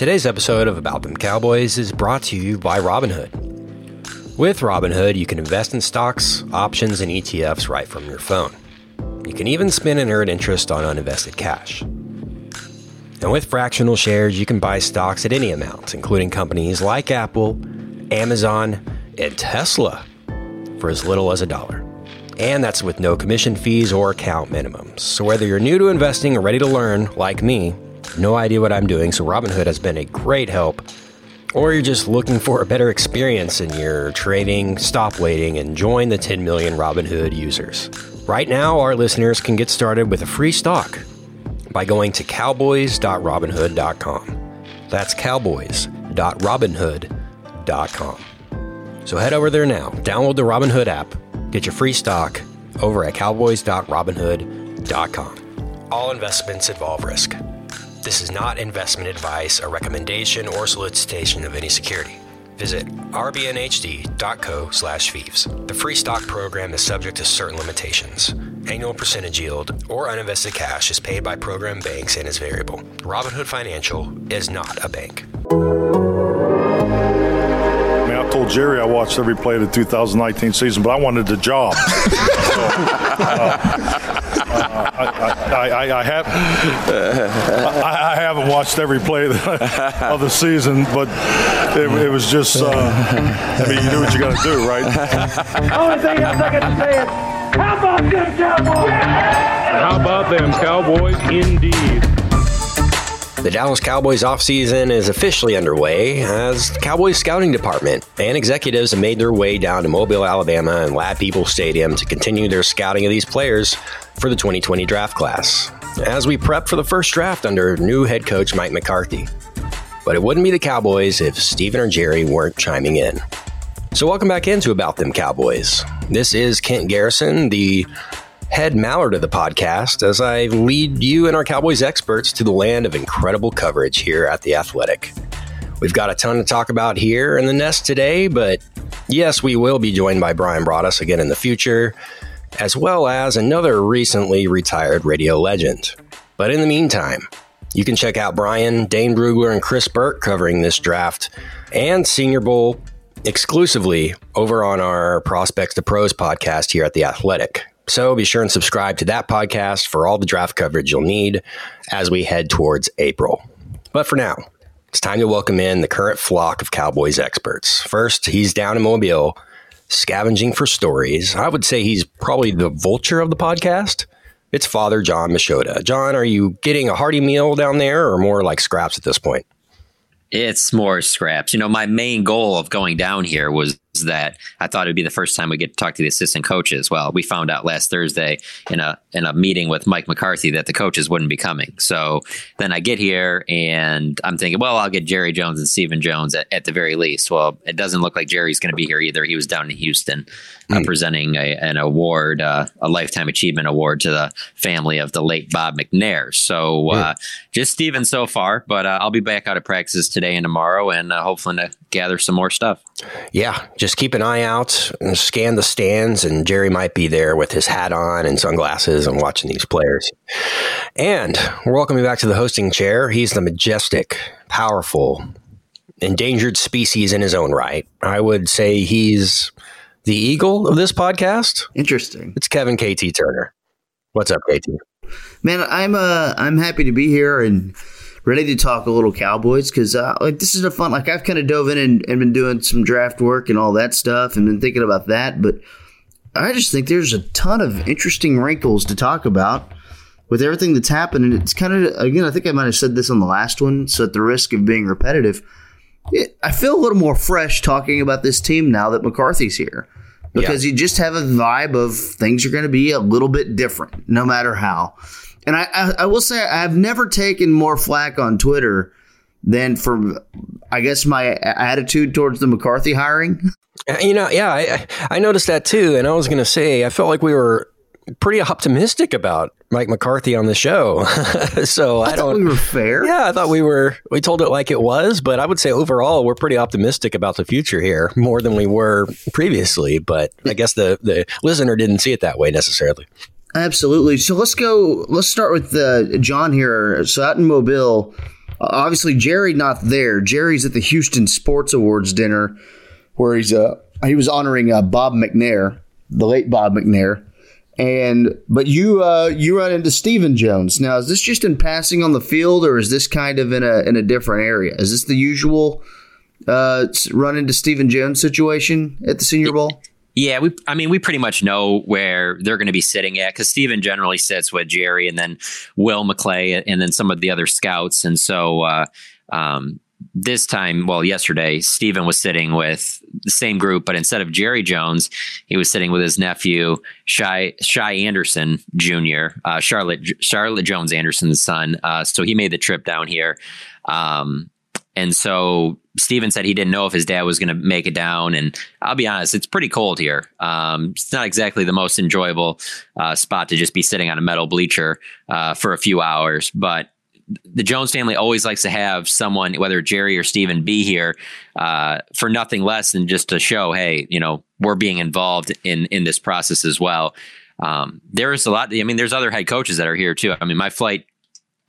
Today's episode of About Them Cowboys is brought to you by Robinhood. With Robinhood, you can invest in stocks, options, and ETFs right from your phone. You can even spend and earn interest on uninvested cash. And with fractional shares, you can buy stocks at any amount, including companies like Apple, Amazon, and Tesla for as little as a dollar. And that's with no commission fees or account minimums. So whether you're new to investing or ready to learn, like me, no idea what I'm doing, so Robinhood has been a great help. Or you're just looking for a better experience in your trading, stop waiting and join the 10 million Robinhood users. Right now, our listeners can get started with a free stock by going to cowboys.robinhood.com. That's cowboys.robinhood.com. So head over there now, download the Robinhood app, get your free stock over at cowboys.robinhood.com. All investments involve risk. This is not investment advice, a recommendation, or solicitation of any security. Visit rbnhd.co slash fees. The free stock program is subject to certain limitations. Annual percentage yield or uninvested cash is paid by program banks and is variable. Robinhood Financial is not a bank. I mean, I told Jerry I watched every play of the 2019 season, but I wanted the job. so, uh, uh, I, I, I, I, have, I, I, haven't watched every play of the, of the season, but it, it was just, uh, I mean, you do what you got to do, right? Only thing else I got to say is, how about them Cowboys? How about them Cowboys, indeed. The Dallas Cowboys offseason is officially underway as the Cowboys scouting department and executives have made their way down to Mobile, Alabama and Ladd-Peebles Stadium to continue their scouting of these players for the 2020 draft class as we prep for the first draft under new head coach Mike McCarthy. But it wouldn't be the Cowboys if Stephen or Jerry weren't chiming in. So, welcome back into About Them Cowboys. This is Kent Garrison, the head mallard of the podcast, as I lead you and our Cowboys experts to the land of incredible coverage here at The Athletic. We've got a ton to talk about here in the nest today, but yes, we will be joined by Bryan Broaddus again in the future, as well as another recently retired radio legend. But in the meantime, you can check out Bryan, Dane Brugler, and Chris Burke covering this draft and Senior Bowl exclusively over on our Prospects to Pros podcast here at The Athletic. So be sure and subscribe to that podcast for all the draft coverage you'll need as we head towards April. But for now, it's time to welcome in the current flock of Cowboys experts. First, he's down in Mobile scavenging for stories. I would say he's probably the vulture of the podcast. It's Father Jon Machota. Jon, are you getting a hearty meal down there or more like scraps at this point? It's more scraps. You know, my main goal of going down here was that I thought it'd be the first time we get to talk to the assistant coaches. Well, we found out last Thursday in a in a meeting with Mike McCarthy that the coaches wouldn't be coming. So then I get here and I'm thinking, well, I'll get Jerry Jones and Stephen Jones at, at the very least. Well, it doesn't look like Jerry's going to be here either. He was down in Houston mm. uh, hmm. presenting a, an award, uh, a lifetime achievement award to the family of the late Bob McNair. So uh, just Stephen so far, but uh, I'll be back out of practices today and tomorrow, and uh, hopefully to gather some more stuff. Yeah, just keep an eye out and scan the stands, and Jerry might be there with his hat on and sunglasses and watching these players. And we're welcoming back to the hosting chair. He's the majestic, powerful, endangered species in his own right. I would say he's the eagle of this podcast. Interesting. It's Kevin KT Turner. What's up, KT? Man, I'm uh I'm happy to be here and ready to talk a little Cowboys because uh, like this is a fun. Like I've kind of dove in and, and been doing some draft work and all that stuff and been thinking about that, but I just think there's a ton of interesting wrinkles to talk about with everything that's happened. And it's kind of again, I think I might have said this on the last one, so at the risk of being repetitive, it, I feel a little more fresh talking about this team now that McCarthy's here because yeah. you just have a vibe of things are going to be a little bit different, no matter how. And I, I, I will say I've never taken more flack on Twitter than for, I guess, my attitude towards the McCarthy hiring. Uh, you know, yeah, I, I noticed that too. And I was going to say, I felt like we were pretty optimistic about Mike McCarthy on the show. so I, I don't. We were fair. Yeah, I thought we were. We told it like it was, but I would say overall we're pretty optimistic about the future here, more than we were previously. But I guess the the listener didn't see it that way necessarily. Absolutely. So let's go. Let's start with uh, Jon here. So out in Mobile, obviously Jerry not there. Jerry's at the Houston Sports Awards dinner where he's uh he was honoring uh, Bob McNair, the late Bob McNair. And but you uh, you run into Stephen Jones now. Is this just in passing on the field, or is this kind of in a in a different area? Is this the usual uh, run into Stephen Jones situation at the Senior Bowl? Yeah, we. I mean, we pretty much know where they're going to be sitting at because Stephen generally sits with Jerry and then Will McClay and then some of the other scouts, and so uh, um, this time, well, yesterday, Stephen was sitting with the same group, but instead of Jerry Jones, he was sitting with his nephew, Shy Shy Anderson Jr., uh, Charlotte Charlotte Jones Anderson's son. Uh, so he made the trip down here. Um, and so Stephen said he didn't know if his dad was going to make it down. And I'll be honest, it's pretty cold here. Um, it's not exactly the most enjoyable uh, spot to just be sitting on a metal bleacher uh, for a few hours. But the Jones family always likes to have someone, whether Jerry or Stephen, be here uh, for nothing less than just to show, hey, you know, we're being involved in in this process as well. Um, there's a lot. I mean, there's other head coaches that are here too. I mean, my flight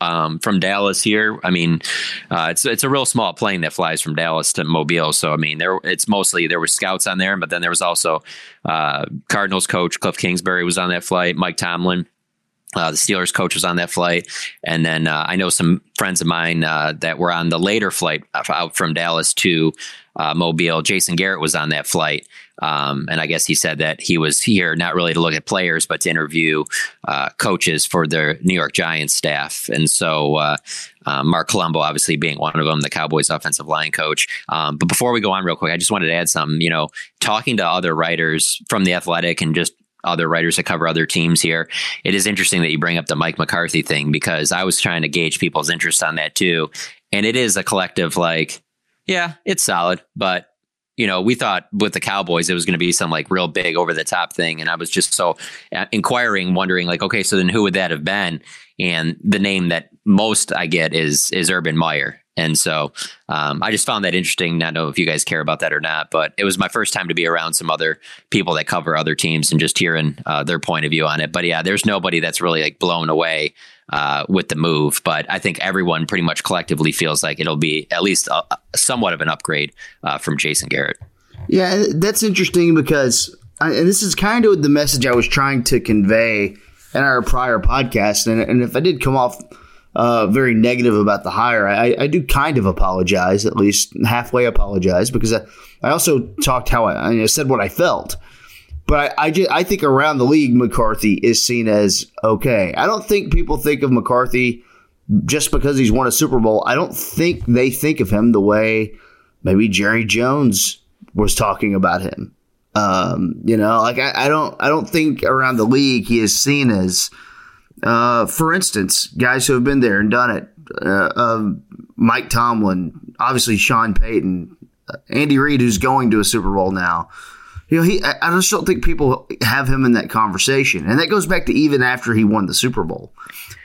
um, from Dallas here. I mean, uh, it's it's a real small plane that flies from Dallas to Mobile. So I mean, there it's mostly there were scouts on there, but then there was also uh, Cardinals coach Cliff Kingsbury was on that flight. Mike Tomlin. Uh, the Steelers coach was on that flight, and then uh, I know some friends of mine uh, that were on the later flight out from Dallas to uh, Mobile. Jason Garrett was on that flight, um, and I guess he said that he was here not really to look at players, but to interview uh, coaches for the New York Giants staff. And so uh, Marc Colombo, obviously being one of them, the Cowboys offensive line coach. Um, but before we go on, real quick, I just wanted to add something. You know, talking to other writers from the Athletic and just other writers that cover other teams here. It is interesting that you bring up the Mike McCarthy thing because I was trying to gauge people's interest on that too. And it is a collective like, yeah, it's solid, but you know, we thought with the Cowboys it was going to be some like real big over the top thing, and I was just so uh, inquiring, wondering like, okay, so then who would that have been? And the name that most I get is is Urban Meyer, and so um, I just found that interesting. I don't know if you guys care about that or not, but it was my first time to be around some other people that cover other teams and just hearing uh, their point of view on it. But yeah, there's nobody that's really like blown away uh, with the move. But I think everyone pretty much collectively feels like it'll be at least a, somewhat of an upgrade uh, from Jason Garrett. Yeah, that's interesting because, I, and this is kind of the message I was trying to convey in our prior podcast. And, and if I did come off uh, very negative about the hire, I, I, do kind of apologize, at least halfway apologize, because I, I also talked how I, I said what I felt. But I, I, just, I think around the league, McCarthy is seen as okay. I don't think people think of McCarthy just because he's won a Super Bowl. I don't think they think of him the way maybe Jerry Jones was talking about him. Um, you know, like I, I don't I don't think around the league he is seen as uh, for instance, guys who have been there and done it, uh, uh, Mike Tomlin, obviously Sean Payton, uh, Andy Reid, who's going to a Super Bowl now. You know, he. I just don't think people have him in that conversation, and that goes back to even after he won the Super Bowl.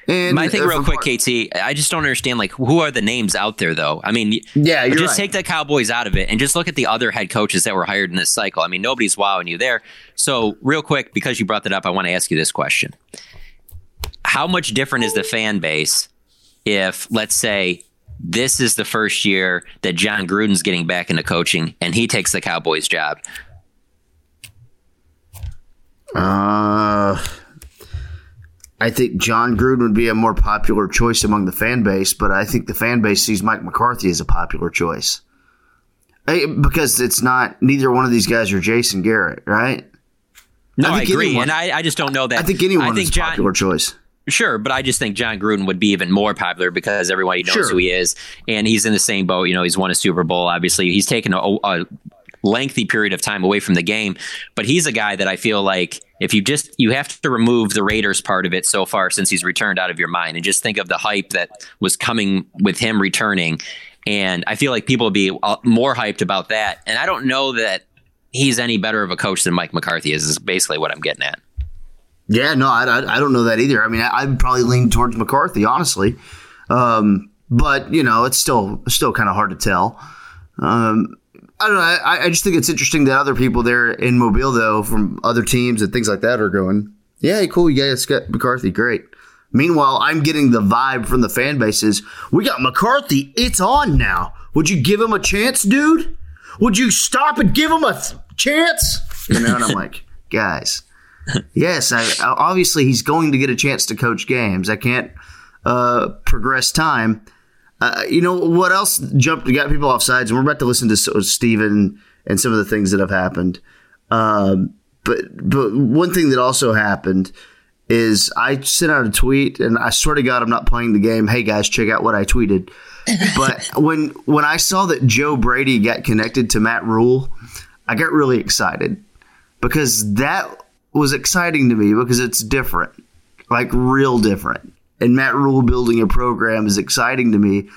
And my thing, real quick, part, KT, I just don't understand. Like, who are the names out there, though? I mean, yeah, just right. take the Cowboys out of it and just look at the other head coaches that were hired in this cycle. I mean, nobody's wowing you there. So, real quick, because you brought that up, I want to ask you this question: how much different is the fan base if, let's say, this is the first year that Jon Gruden's getting back into coaching and he takes the Cowboys job? Uh, I think Jon Gruden would be a more popular choice among the fan base, but I think the fan base sees Mike McCarthy as a popular choice. Because it's not, neither one of these guys are Jason Garrett, right? No, I, I agree. Anyone, and I, I just don't know that. I think anyone I think is a popular choice. Sure, but I just think Jon Gruden would be even more popular because everybody knows sure. who he is, and he's in the same boat. You know, he's won a Super Bowl. Obviously, he's taken a, a lengthy period of time away from the game, but he's a guy that I feel like if you just you have to remove the Raiders part of it so far since he's returned out of your mind, and just think of the hype that was coming with him returning. And I feel like people would be more hyped about that. And I don't know that he's any better of a coach than Mike McCarthy is. Is basically what I'm getting at. Yeah, no, I, I, I don't know that either. I mean, I, would probably lean towards McCarthy, honestly. Um, but you know, it's still still kind of hard to tell. Um, I don't know. I, I just think it's interesting that other people there in Mobile, though, from other teams and things like that, are going, "Yeah, cool, you guys got McCarthy, great." Meanwhile, I'm getting the vibe from the fan bases. We got McCarthy. It's on now. Would you give him a chance, dude? Would you stop and give him a th- chance? You know, and I'm like, guys, yes, I, obviously he's going to get a chance to coach games. I can't uh, progress time. Uh, you know what else jumped got people off sides, and we're about to listen to Stephen and some of the things that have happened. Um, but but one thing that also happened is I sent out a tweet, and I swear to God, I'm not playing the game. Hey guys, check out what I tweeted. but when when I saw that Joe Brady got connected to Matt Rhule, I got really excited because that was exciting to me because it's different, like real different. And Matt Rhule building a program is exciting to me.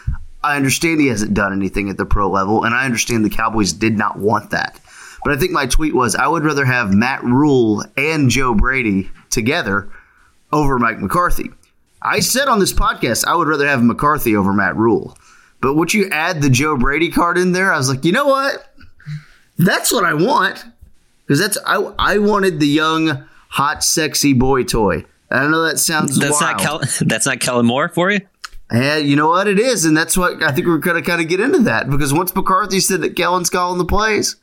I understand he hasn't done anything at the pro level, and I understand the Cowboys did not want that. But I think my tweet was I would rather have Matt Rhule and Joe Brady together over Mike McCarthy. I said on this podcast I would rather have McCarthy over Matt Rhule. But would you add the Joe Brady card in there, I was like, you know what? That's what I want. Because that's I I wanted the young, hot, sexy boy toy. I don't know that sounds that's wild. not Kel- that's not Kellen Moore for you. And you know what it is, and that's what I think we're gonna kind of get into that because once McCarthy said that Kellen's calling the plays,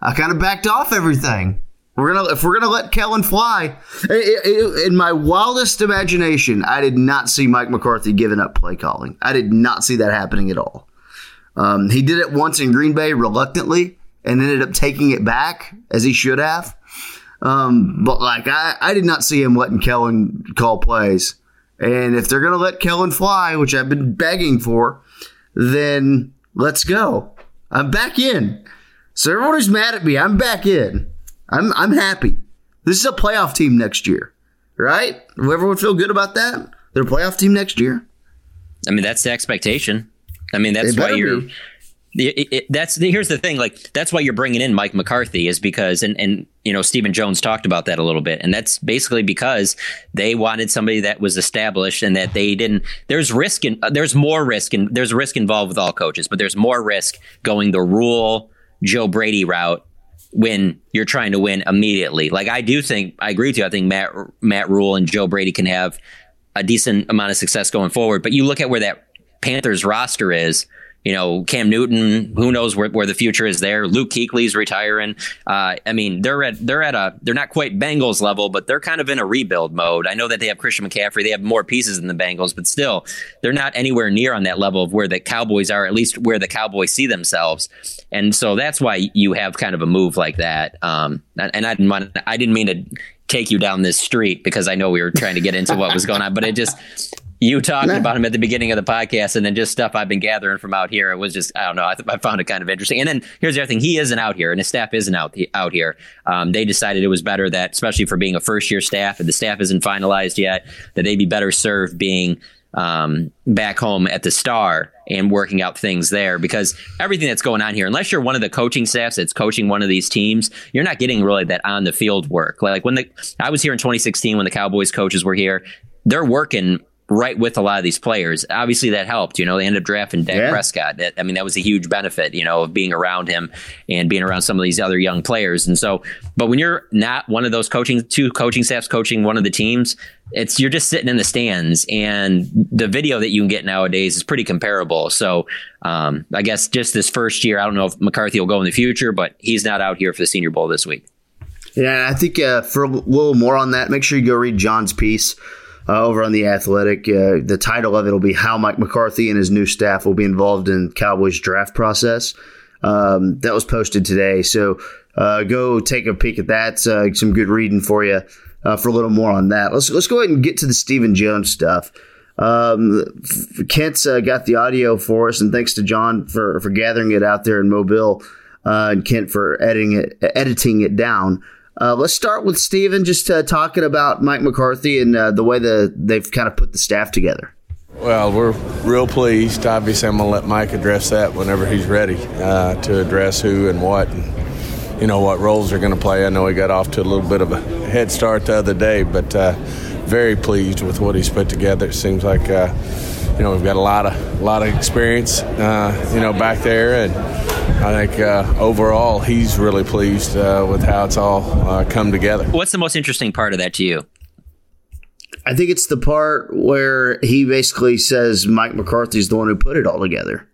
I kind of backed off everything. We're gonna if we're gonna let Kellen fly. In my wildest imagination, I did not see Mike McCarthy giving up play calling. I did not see that happening at all. Um, he did it once in Green Bay reluctantly and ended up taking it back as he should have. Um, but like I, I did not see him letting Kellen call plays. And if they're gonna let Kellen fly, which I've been begging for, then let's go. I'm back in. So everyone who's mad at me, I'm back in. I'm I'm happy. This is a playoff team next year, right? Will everyone feel good about that? They're a playoff team next year. I mean, that's the expectation. I mean, that's why you're. It, it, that's here's the thing. Like that's why you're bringing in Mike McCarthy is because and and you know Stephen Jones talked about that a little bit, and that's basically because they wanted somebody that was established and that they didn't. There's risk and uh, there's more risk and there's risk involved with all coaches, but there's more risk going the Rhule Joe Brady route when you're trying to win immediately. Like I do think I agree with you. I think Matt Matt Rhule and Joe Brady can have a decent amount of success going forward. But you look at where that Panthers roster is. You know, Cam Newton. Who knows where, where the future is there? Luke Kuechly's retiring. Uh, I mean, they're at they're at a they're not quite Bengals level, but they're kind of in a rebuild mode. I know that they have Christian McCaffrey. They have more pieces than the Bengals, but still, they're not anywhere near on that level of where the Cowboys are. At least where the Cowboys see themselves. And so that's why you have kind of a move like that. Um, and I didn't want, I didn't mean to take you down this street because I know we were trying to get into what was going on, but it just you talked nah. about him at the beginning of the podcast, and then just stuff I've been gathering from out here. It was just I don't know. I, th- I found it kind of interesting. And then here's the other thing: he isn't out here, and his staff isn't out out here. Um, they decided it was better that, especially for being a first year staff, and the staff isn't finalized yet, that they'd be better served being um, back home at the Star and working out things there because everything that's going on here, unless you're one of the coaching staffs that's coaching one of these teams, you're not getting really that on the field work. Like when the I was here in 2016 when the Cowboys coaches were here, they're working right with a lot of these players. Obviously, that helped. You know, they ended up drafting Dak yeah. Prescott. That, I mean, that was a huge benefit. You know, of being around him and being around some of these other young players. And so, but when you're not one of those coaching, two coaching staffs coaching one of the teams, it's you're just sitting in the stands, and the video that you can get nowadays is pretty comparable. So, um, I guess just this first year, I don't know if McCarthy will go in the future, but he's not out here for the Senior Bowl this week. Yeah, I think uh, for a little more on that, make sure you go read Jon's piece uh, over on the Athletic. Uh, the title of it will be "How Mike McCarthy and His New Staff Will Be Involved in Cowboys Draft Process." Um, that was posted today, so uh, go take a peek at that. Uh, some good reading for you uh, for a little more on that. Let's let's go ahead and get to the Stephen Jones stuff. Um, Kent's uh, got the audio for us, and thanks to Jon for for gathering it out there in Mobile, and Kent for editing it editing it down. Uh, let's start with Stephen, just uh, talking about Mike McCarthy and uh, the way that they've kind of put the staff together. Well, we're real pleased. Obviously, I'm going to let Mike address that whenever he's ready uh, to address who and what and, you know, what roles they're going to play. I know he got off to a little bit of a head start the other day, but uh, very pleased with what he's put together. It seems like, uh, you know, we've got a lot of, a lot of experience, you know, back there and – I think uh, overall he's really pleased uh, with how it's all uh, come together. What's the most interesting part of that to you? I think it's the part where he basically says Mike McCarthy's the one who put it all together.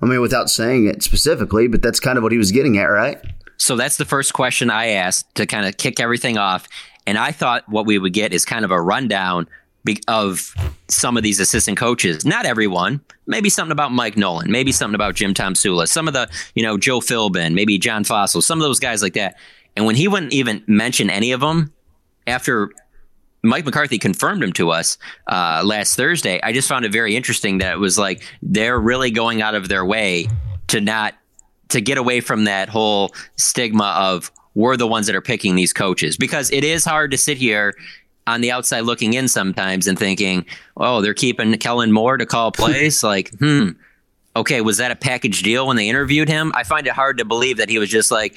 I mean, without saying it specifically, but that's kind of what he was getting at, right? So that's the first question I asked to kind of kick everything off. And I thought what we would get is kind of a rundown of some of these assistant coaches. Not everyone. Maybe something about Mike Nolan. Maybe something about Jim Tomsula. Some of the, you know, Joe Philbin. Maybe John Fassel. Some of those guys like that. And when he wouldn't even mention any of them after Mike McCarthy confirmed him to us uh, last Thursday, I just found it very interesting that it was like they're really going out of their way to not to get away from that whole stigma of we're the ones that are picking these coaches because it is hard to sit here on the outside looking in sometimes and thinking, oh, they're keeping Kellen Moore to call plays. like, hmm, okay, was that a package deal when they interviewed him? I find it hard to believe that he was just like,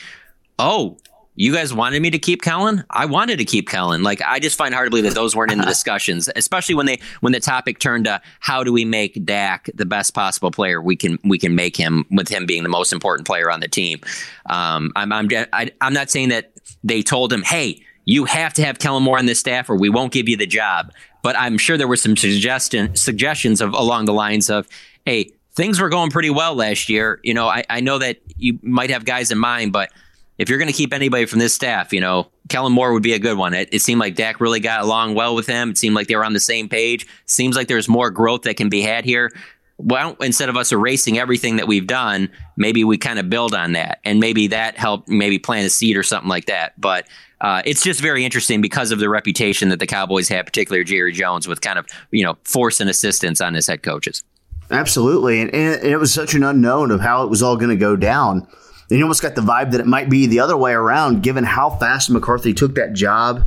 oh, you guys wanted me to keep Kellen. I wanted to keep Kellen. Like I just find hard to believe that those weren't in the discussions, especially when they when the topic turned to how do we make Dak the best possible player we can we can make him with him being the most important player on the team. Um, I'm I'm I, am i am not saying that they told him, hey, you have to have Kellen Moore on this staff or we won't give you the job. But I'm sure there were some suggestion suggestions of along the lines of, hey, things were going pretty well last year. You know, I, I know that you might have guys in mind, but if you're going to keep anybody from this staff, you know, Kellen Moore would be a good one. It, it, seemed like Dak really got along well with him. It seemed like they were on the same page. Seems like there's more growth that can be had here. Well, instead of us erasing everything that we've done, maybe we kind of build on that, and maybe that helped maybe plant a seed or something like that. But uh, it's just very interesting because of the reputation that the Cowboys have, particularly Jerry Jones, with kind of you know force and assistance on his head coaches. Absolutely, and, and it was such an unknown of how it was all going to go down and you almost got the vibe that it might be the other way around, given how fast McCarthy took that job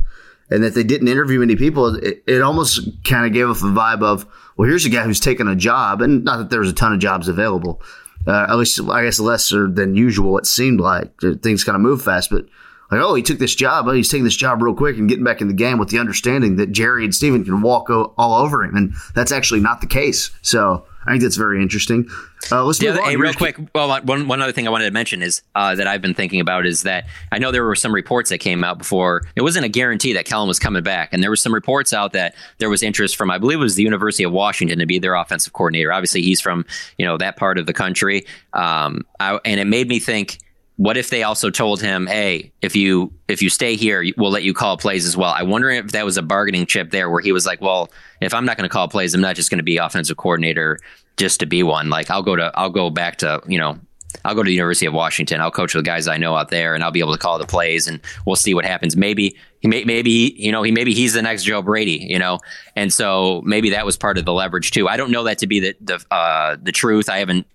and that they didn't interview many people. It, it almost kind of gave us a vibe of, well, here's a guy who's taken a job, and not that there's a ton of jobs available. Uh, at least, I guess, lesser than usual. It seemed like things kind of move fast, but like, oh, he took this job. Oh, he's taking this job real quick and getting back in the game with the understanding that Jerry and Stephen can walk o- all over him, and that's actually not the case. So I think that's very interesting. Uh, let's move on. Hey, real quick. Well, one one other thing I wanted to mention is uh, that I've been thinking about is that I know there were some reports that came out before. It wasn't a guarantee that Kellen was coming back, and there was some reports out that there was interest from I believe it was the University of Washington to be their offensive coordinator. Obviously, he's from you know that part of the country, um, I, and it made me think what if they also told him, "Hey, if you if you stay here, we'll let you call plays as well." I wonder if that was a bargaining chip there, where he was like, "Well, if I'm not going to call plays, I'm not just going to be offensive coordinator just to be one. Like I'll go to I'll go back to you know I'll go to the University of Washington. I'll coach the guys I know out there, and I'll be able to call the plays, and we'll see what happens. Maybe he may, maybe you know he maybe he's the next Joe Brady, you know, and so maybe that was part of the leverage too. I don't know that to be the the uh, the truth. I haven't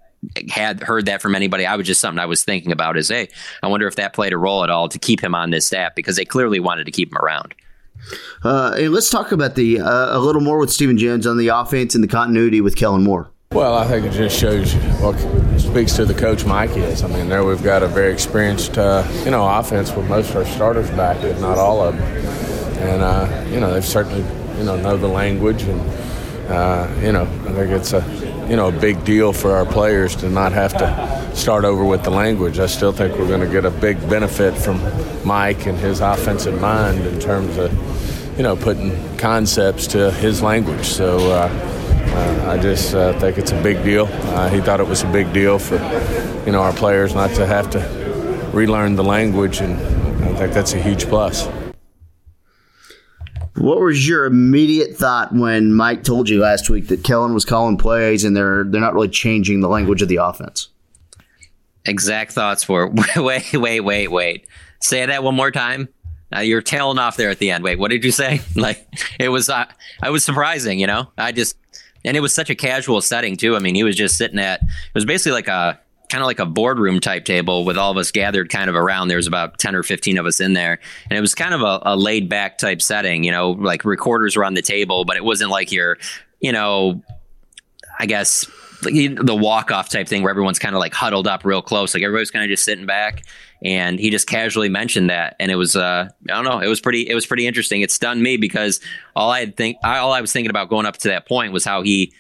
had heard that from anybody. I was just something I was thinking about is, hey, I wonder if that played a role at all to keep him on this staff because they clearly wanted to keep him around. Uh, hey, let's talk about the uh, a little more with Stephen Jones on the offense and the continuity with Kellen Moore. Well, I think it just shows what speaks to the coach Mike is. I mean, there we've got a very experienced, uh, you know, offense with most of our starters back, if not all of them. And uh, you know, they've certainly, you know, know the language, and uh, you know, I think it's a you know, a big deal for our players to not have to start over with the language. I still think we're going to get a big benefit from Mike and his offensive mind in terms of, you know, putting concepts to his language. So uh, uh, I just uh, think it's a big deal. Uh, he thought it was a big deal for, you know, our players not to have to relearn the language, and I think that's a huge plus. What was your immediate thought when Mike told you last week that Kellen was calling plays and they're they're not really changing the language of the offense? Exact thoughts were wait, wait, wait, wait. Say that one more time. Now you're tailing off there at the end. Wait, what did you say? Like it was, uh, I was surprising. You know, I just and it was such a casual setting too. I mean, he was just sitting at. It was basically like a kind of like a boardroom type table with all of us gathered kind of around. There was about 10 or 15 of us in there. And it was kind of a, a laid back type setting, you know, like recorders were on the table, but it wasn't like your, you know, I guess the walk off type thing where everyone's kind of like huddled up real close. Like everybody's kind of just sitting back. And he just casually mentioned that. And it was, uh, I don't know, it was pretty, it was pretty interesting. It stunned me because all I had think, all I was thinking about going up to that point was how he,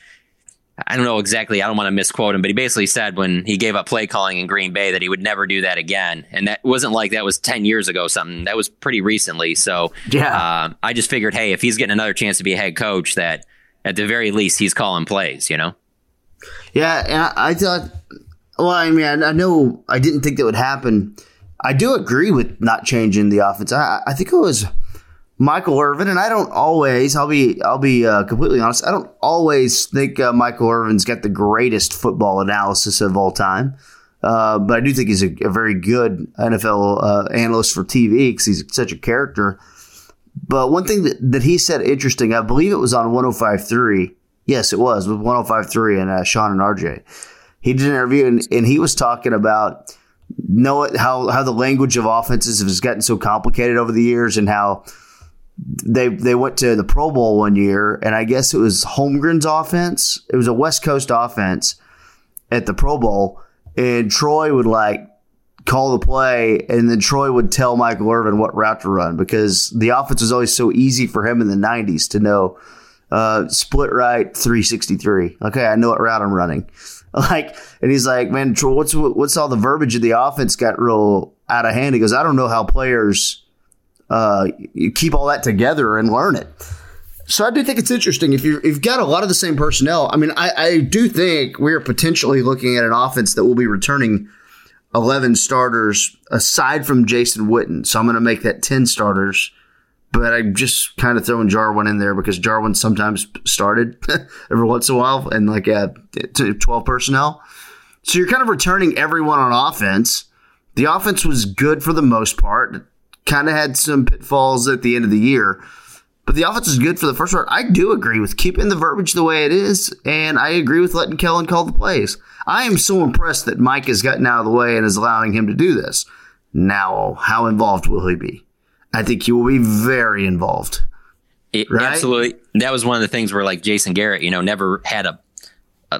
I don't know exactly. I don't want to misquote him, but he basically said when he gave up play calling in Green Bay that he would never do that again. And that wasn't like that was 10 years ago, something that was pretty recently. So Yeah. uh, I just figured, hey, if he's getting another chance to be a head coach, that at the very least he's calling plays, you know? Yeah, and I, thought. Well, I mean, I, I know I didn't think that would happen. I do agree with not changing the offense. I, I think it was Michael Irvin, and I don't always. I'll be. I'll be uh, completely honest. I don't always think uh, Michael Irvin's got the greatest football analysis of all time. Uh, but I do think he's a, a very good NFL uh, analyst for TV because he's such a character. But one thing that, that he said interesting, I believe it was on 105.3. Yes, it was with 105.3 and uh, Sean and RJ. He did an interview and, and he was talking about know how how the language of offenses has gotten so complicated over the years and how they they went to the Pro Bowl one year and I guess it was Holmgren's offense. It was a West Coast offense at the Pro Bowl and Troy would like call the play, and then Troy would tell Michael Irvin what route to run because the offense was always so easy for him in the '90s to know uh, split right 363. Okay, I know what route I'm running. Like, and he's like, man, Troy, what's what's all the verbiage of the offense got real out of hand? He goes, I don't know how players uh, keep all that together and learn it. So I do think it's interesting if you you've got a lot of the same personnel. I mean, I, I do think we're potentially looking at an offense that will be returning 11 starters aside from Jason Witten. So I'm going to make that 10 starters. But I'm just kind of throwing Jarwin in there because Jarwin sometimes started every once in a while and like uh, 12 personnel. So you're kind of returning everyone on offense. The offense was good for the most part. Kind of had some pitfalls at the end of the year. But the offense is good for the first part. I do agree with keeping the verbiage the way it is, and I agree with letting Kellen call the plays. I am so impressed that Mike has gotten out of the way and is allowing him to do this. Now, how involved will he be? I think he will be very involved. It, Right? Absolutely. That was one of the things where like Jason Garrett, you know, never had a, a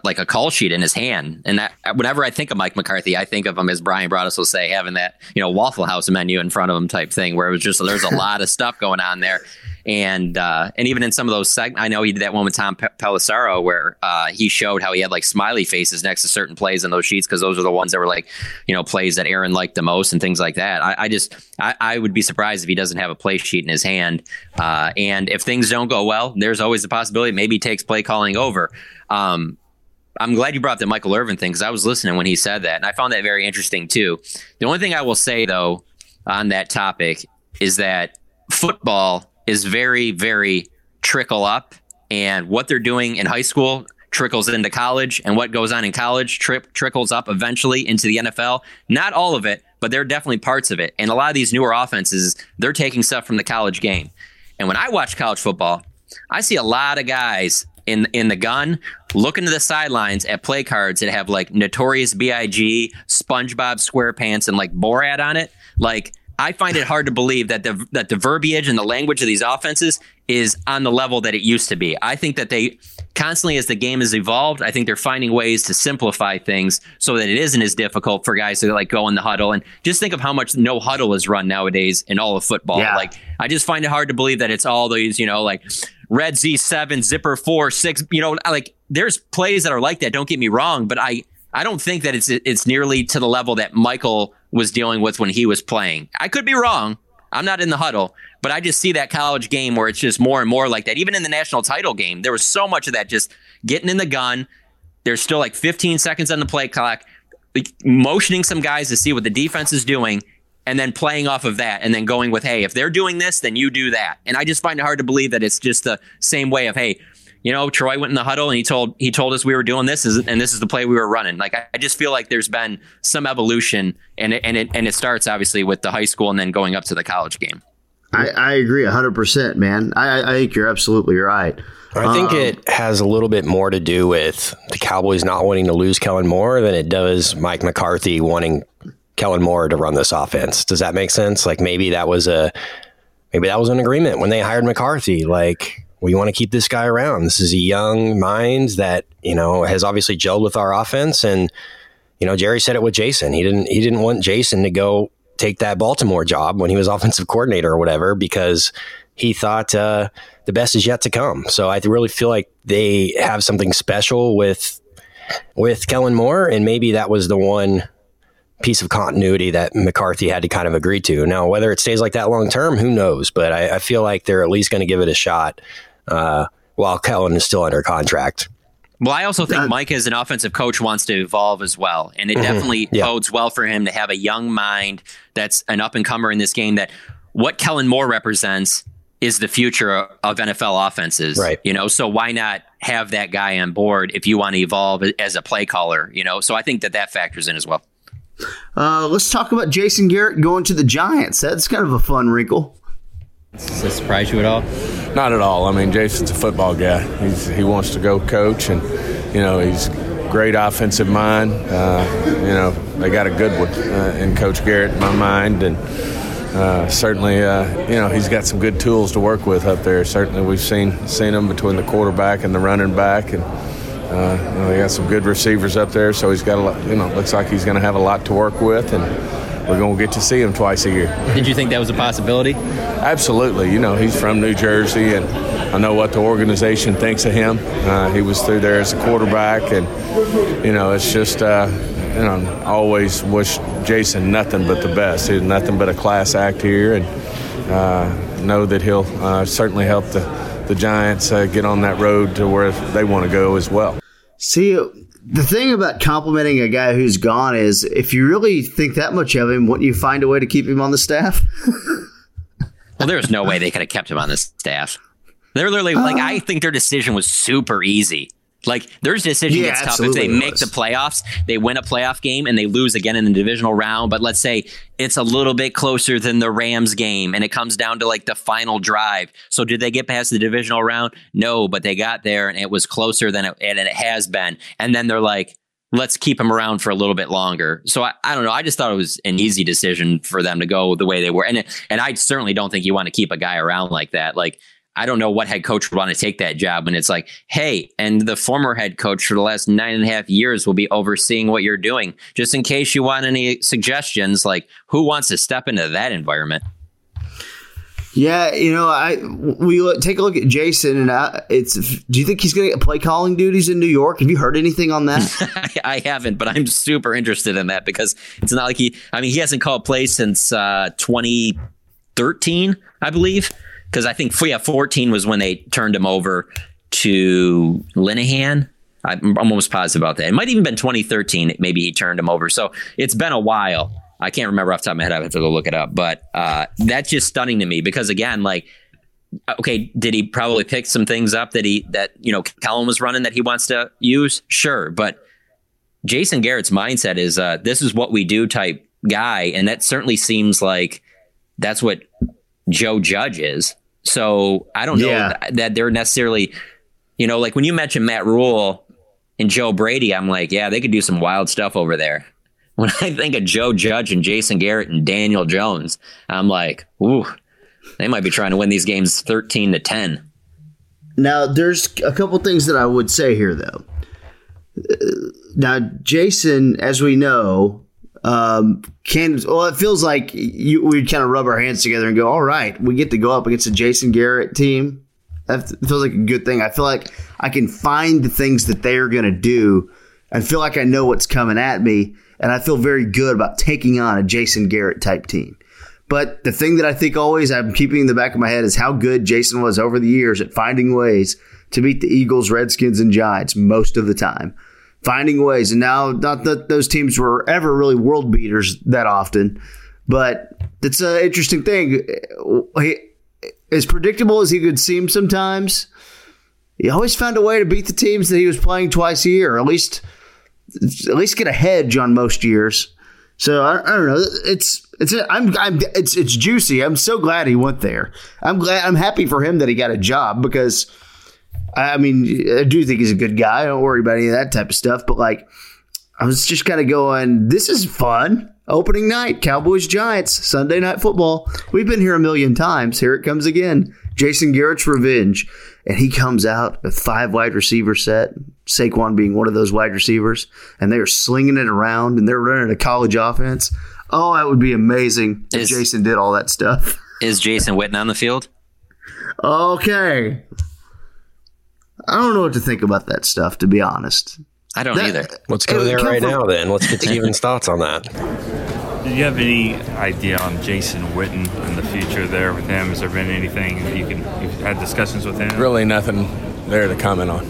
like a call sheet in his hand. And that whenever I think of Mike McCarthy, I think of him as Bryan Broaddus will say, having that, you know, Waffle House menu in front of him type thing where it was just there's a lot of stuff going on there. And uh, and even in some of those segments, I know he did that one with Tom Pe- Pelissero where uh, he showed how he had like smiley faces next to certain plays in those sheets because those are the ones that were like, you know, plays that Aaron liked the most and things like that. I, I just I, I would be surprised if he doesn't have a play sheet in his hand. Uh, and if things don't go well, there's always the possibility maybe he takes play calling over. Um, I'm glad you brought up the Michael Irvin thing because I was listening when he said that, and I found that very interesting too. The only thing I will say though on that topic is that football is very, very trickle up, and what they're doing in high school trickles into college, and what goes on in college tri- trickles up eventually into the NFL. Not all of it, but there are definitely parts of it. And a lot of these newer offenses, they're taking stuff from the college game. And when I watch college football, I see a lot of guys in in the gun looking to the sidelines at play cards that have like Notorious B.I.G., SpongeBob SquarePants, and like Borat on it. Like I find it hard to believe that the that the verbiage and the language of these offenses is on the level that it used to be. I think that they constantly, as the game has evolved, I think they're finding ways to simplify things so that it isn't as difficult for guys to like go in the huddle and just think of how much no huddle is run nowadays in all of football. Yeah. Like I just find it hard to believe that it's all these, you know, like red Z7, zipper four, six, you know, like there's plays that are like that. Don't get me wrong, but I, I don't think that it's, it's nearly to the level that Michael was dealing with when he was playing. I could be wrong. I'm not in the huddle, but I just see that college game where it's just more and more like that. Even in the national title game, there was so much of that just getting in the gun. There's still like 15 seconds on the play clock, motioning some guys to see what the defense is doing, and then playing off of that, and then going with, hey, if they're doing this, then you do that. And I just find it hard to believe that it's just the same way of, hey, you know, Troy went in the huddle and he told he told us we were doing this, and this is the play we were running. Like I, I just feel like there's been some evolution, and it, and it and it starts obviously with the high school and then going up to the college game. I, I agree 100%, man. I, I think you're absolutely right. I think um, it has a little bit more to do with the Cowboys not wanting to lose Kellen Moore than it does Mike McCarthy wanting Kellen Moore to run this offense. Does that make sense? Like maybe that was a maybe that was an agreement when they hired McCarthy. Like we want to keep this guy around. This is a young mind that you know has obviously gelled with our offense, and you know Jerry said it with Jason. He didn't he didn't want Jason to go take that Baltimore job when he was offensive coordinator or whatever because he thought uh, the best is yet to come. So I really feel like they have something special with with Kellen Moore, and maybe that was the one piece of continuity that McCarthy had to kind of agree to. Now, whether it stays like that long term, who knows? But I, I, feel like they're at least going to give it a shot uh, while Kellen is still under contract. Well, I also think Mike, as an offensive coach, wants to evolve as well, and it mm-hmm. definitely yeah. bodes well for him to have a young mind that's an up and comer in this game. That what Kellen Moore represents is the future of NFL offenses, right? You know, so why not have that guy on board if you want to evolve as a play caller? You know, so I think that that factors in as well. Uh, let's talk about Jason Garrett going to the Giants. That's kind of a fun wrinkle. Does that surprise you at all? Not at all. I mean, Jason's a football guy. He's, he wants to go coach, and you know he's great offensive mind. Uh, you know they got a good one uh, in Coach Garrett, in my mind, and uh, certainly uh, you know he's got some good tools to work with up there. Certainly we've seen seen him between the quarterback and the running back, and uh, you know, he got some good receivers up there, so he's got a lot. You know, looks like he's going to have a lot to work with, and we're going to get to see him twice a year. Did you think that was a possibility? Absolutely. You know, he's from New Jersey, and I know what the organization thinks of him. Uh, he was through there as a quarterback, and you know, it's just. Uh, you know, always wish Jason nothing but the best. He's nothing but a class act here, and uh, know that he'll uh, certainly help the the Giants uh, get on that road to where they want to go as well. See, the thing about complimenting a guy who's gone is if you really think that much of him, wouldn't you find a way to keep him on the staff? well, there's no way they could have kept him on the staff. They're literally uh, like, I think their decision was super easy. Like their decision yeah, gets tough if they make the playoffs, they win a playoff game and they lose again in the divisional round. But let's say it's a little bit closer than the Rams game and it comes down to like the final drive. So did they get past the divisional round? No, but they got there and it was closer than it, and it has been. And then they're like, let's keep him around for a little bit longer. So I, I don't know. I just thought it was an easy decision for them to go the way they were. And and I certainly don't think you want to keep a guy around like that. Like I don't know what head coach would want to take that job when it's like, hey, and the former head coach for the last nine and a half years will be overseeing what you're doing. Just in case you want any suggestions, like who wants to step into that environment? Yeah, you know, I we look, take a look at Jason, and I, it's. Do you think he's going to get play calling duties in New York? Have you heard anything on that? I haven't, but I'm super interested in that because it's not like he. I mean, he hasn't called plays since uh, 2013, I believe because I think yeah, 14 was when they turned him over to Linehan. I'm almost positive about that. It might even been 2013. Maybe he turned him over. So it's been a while. I can't remember off the top of my head. I have to go look it up. But uh, that's just stunning to me because again, like, okay, did he probably pick some things up that he that you know Kellen was running that he wants to use? Sure, but Jason Garrett's mindset is uh, this is what we do type guy, and that certainly seems like that's what Joe Judge is. So I don't know yeah. that they're necessarily, you know, like when you mentioned Matt Rhule and Joe Brady, I'm like, yeah, they could do some wild stuff over there. When I think of Joe Judge and Jason Garrett and Daniel Jones, I'm like, ooh, they might be trying to win these games 13 to 10. Now, there's a couple things that I would say here, though. Uh, now, Jason, as we know, um, can well, it feels like you, we'd kind of rub our hands together and go, all right, we get to go up against a Jason Garrett team. That feels like a good thing. I feel like I can find the things that they are going to do and feel like I know what's coming at me. And I feel very good about taking on a Jason Garrett type team. But the thing that I think always I'm keeping in the back of my head is how good Jason was over the years at finding ways to beat the Eagles, Redskins, and Giants most of the time finding ways. And now, not that those teams were ever really world beaters that often, but it's an interesting thing. He, as predictable as he could seem sometimes, he always found a way to beat the teams that he was playing twice a year, at least at least get a hedge on most years. So I, I don't know. It's it's I'm I'm it's it's juicy. I'm so glad he went there. I'm glad I'm happy for him that he got a job because I mean, I do think he's a good guy. I don't worry about any of that type of stuff. But like, I was just kind of going, this is fun. Opening night, Cowboys Giants, Sunday night football. We've been here a million times. Here it comes again. Jason Garrett's revenge. And he comes out with five wide receiver set, Saquon being one of those wide receivers, and they're slinging it around and they're running a college offense. Oh, that would be amazing if is, Jason did all that stuff. Is Jason Witten on the field? Okay. I don't know what to think about that stuff, to be honest. I don't That- either. Let's go there right from- now. Then let's get Stephen's thoughts on that. Do you have any idea on Jason Witten and the future there with him? Has there been anything that you can you've had discussions with him? Really nothing there to comment on.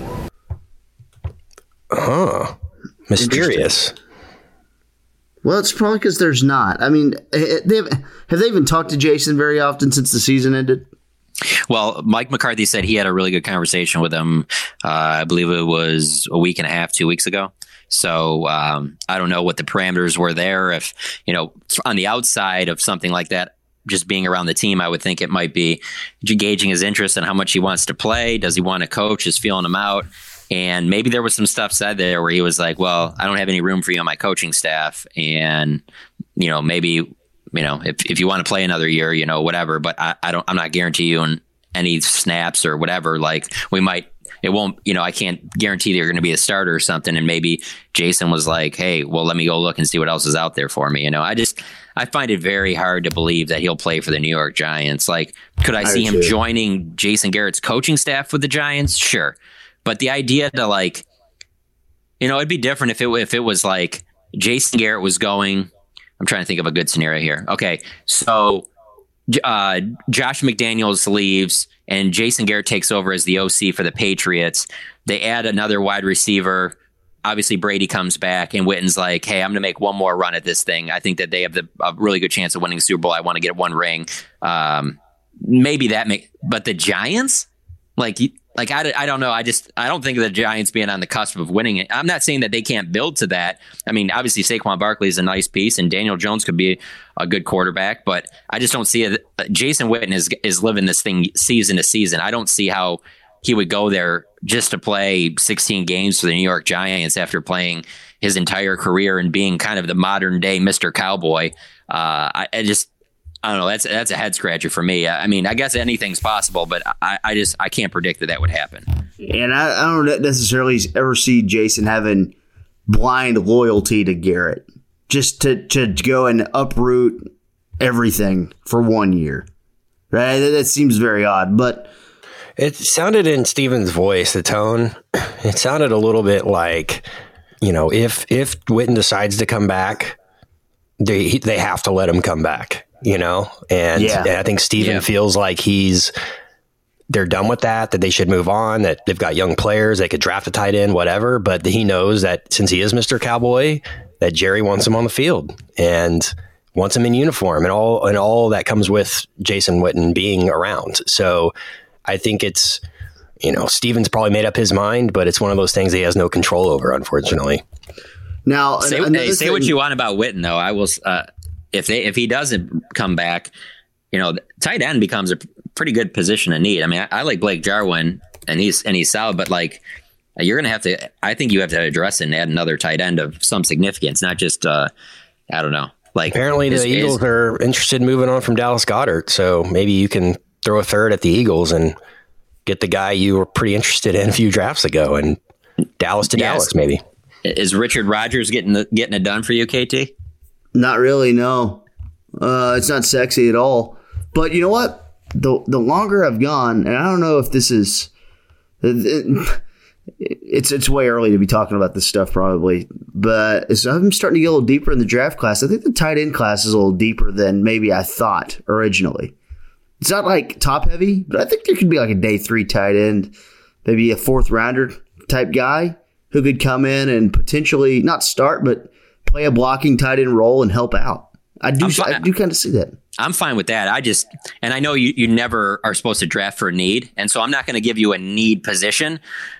Huh? Mysterious. Well, it's probably because there's not. I mean, they have, have they even talked to Jason very often since the season ended? Well, Mike McCarthy said he had a really good conversation with him. Uh, I believe it was a week and a half, two weeks ago. So um, I don't know what the parameters were there. If you know, on the outside of something like that, just being around the team, I would think it might be gauging his interest and how much he wants to play. Does he want to coach? Is feeling him out? And maybe there was some stuff said there where he was like, "Well, I don't have any room for you on my coaching staff," and you know, maybe you know, if, if you want to play another year, you know, whatever. But I, I don't, I'm not guaranteeing you any snaps or whatever. Like we might, it won't, you know, I can't guarantee that you're going to be a starter or something. And maybe Jason was like, hey, well, let me go look and see what else is out there for me. You know, I just, I find it very hard to believe that he'll play for the New York Giants. Like, could I, see him joining Jason Garrett's coaching staff with the Giants? Sure. But the idea to like, you know, it'd be different if it if it was like Jason Garrett was going. I'm trying to think of a good scenario here. Okay, so uh, Josh McDaniels leaves and Jason Garrett takes over as the OC for the Patriots. They add another wide receiver. Obviously, Brady comes back, and Witten's like, "Hey, I'm going to make one more run at this thing. I think that they have the, a really good chance of winning the Super Bowl. I want to get one ring. Um, maybe that make, but the Giants, like, like I, I don't know. I just I don't think the Giants being on the cusp of winning it. I'm not saying that they can't build to that. I mean, obviously Saquon Barkley is a nice piece, and Daniel Jones could be a good quarterback, but I just don't see it. Jason Witten is is living this thing season to season. I don't see how he would go there just to play 16 games for the New York Giants after playing his entire career and being kind of the modern day Mr. Cowboy. Uh, I, I just I don't know. That's that's a head scratcher for me. I mean, I guess anything's possible, but I, I just I can't predict that that would happen. And I, I don't necessarily ever see Jason having blind loyalty to Garrett, just to, to go and uproot everything for one year. Right? That, that seems very odd, but It sounded in Stephen's voice, the tone. It sounded a little bit like, you know, if if Witten decides to come back, they they have to let him come back. You know, and, Yeah. and I think Stephen Yeah. feels like he's they're done with that. That they should move on. That they've got young players. They could draft a tight end, whatever. But he knows that since he is Mister Cowboy, that Jerry wants him on the field and wants him in uniform and all and all that comes with Jason Witten being around. So I think it's you know Stephen's probably made up his mind, but it's one of those things he has no control over, unfortunately. now Say, another hey, say what you want about Witten, though. I will. Uh, if they if he doesn't come back, you know, tight end becomes a pretty good position to need. I mean, I, I like Blake Jarwin, and he's and he's solid, but like you're gonna have to. I think you have to address it and add another tight end of some significance, not just. uh I don't know. Like Apparently, the is- is- Eagles are interested in moving on from Dallas Goedert, so maybe you can throw a third at the Eagles and get the guy you were pretty interested in a few drafts ago, and Dallas to Yes. Dallas, maybe. is Richard Rogers getting the, getting it done for you, KT? Not really, no. Uh, it's not sexy at all. But you know what? The the longer I've gone, and I don't know if this is, it's it's way early to be talking about this stuff probably. But as I'm starting to get a little deeper in the draft class, I think the tight end class is a little deeper than maybe I thought originally. It's not like top heavy, but I think there could be like a day three tight end, maybe a fourth rounder type guy who could come in and potentially not start, but play a blocking tight end role and help out. I do, fi- I do kind of see that. I'm fine with that. I just, and I know you, you never are supposed to draft for a need. And so I'm not going to give you a need position,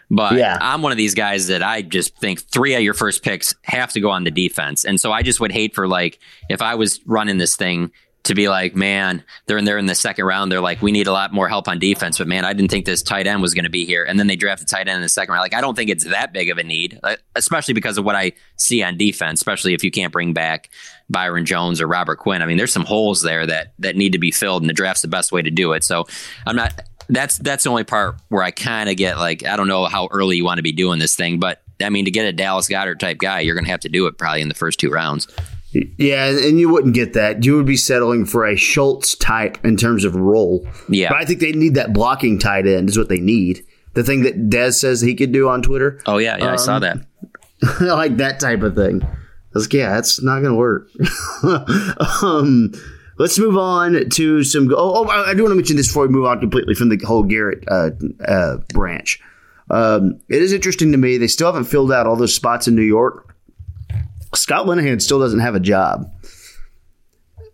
but Yeah. I'm one of these guys that I just think three of your first picks have to go on the defense. And so I just would hate for like, if I was running this thing to be like, man, they're in there in the second round. They're like, we need a lot more help on defense, but man, I didn't think this tight end was going to be here. And then they draft a tight end in the second round. Like, I don't think it's that big of a need, uh, especially because of what I see on defense, especially if you can't bring back Byron Jones or Robert Quinn. I mean, there's some holes there that, that need to be filled and the draft's the best way to do it. So I'm not, that's, that's the only part where I kind of get like, I don't know how early you want to be doing this thing, but I mean, to get a Dallas Goedert type guy, you're going to have to do it probably in the first two rounds. Yeah, and you wouldn't get that. You would be settling for a Schultz type in terms of role. Yeah. But I think they need that blocking tight end is what they need. The thing that Dez says he could do on Twitter. Oh yeah, yeah, I saw that. like that type of thing. I was like, yeah, that's not going to work. um, let's move on to some. Oh, oh, I do want to mention this before we move on completely from the whole Garrett uh, uh, branch. Um, it is interesting to me. They still haven't filled out all those spots in New York. Scott Linehan still doesn't have a job.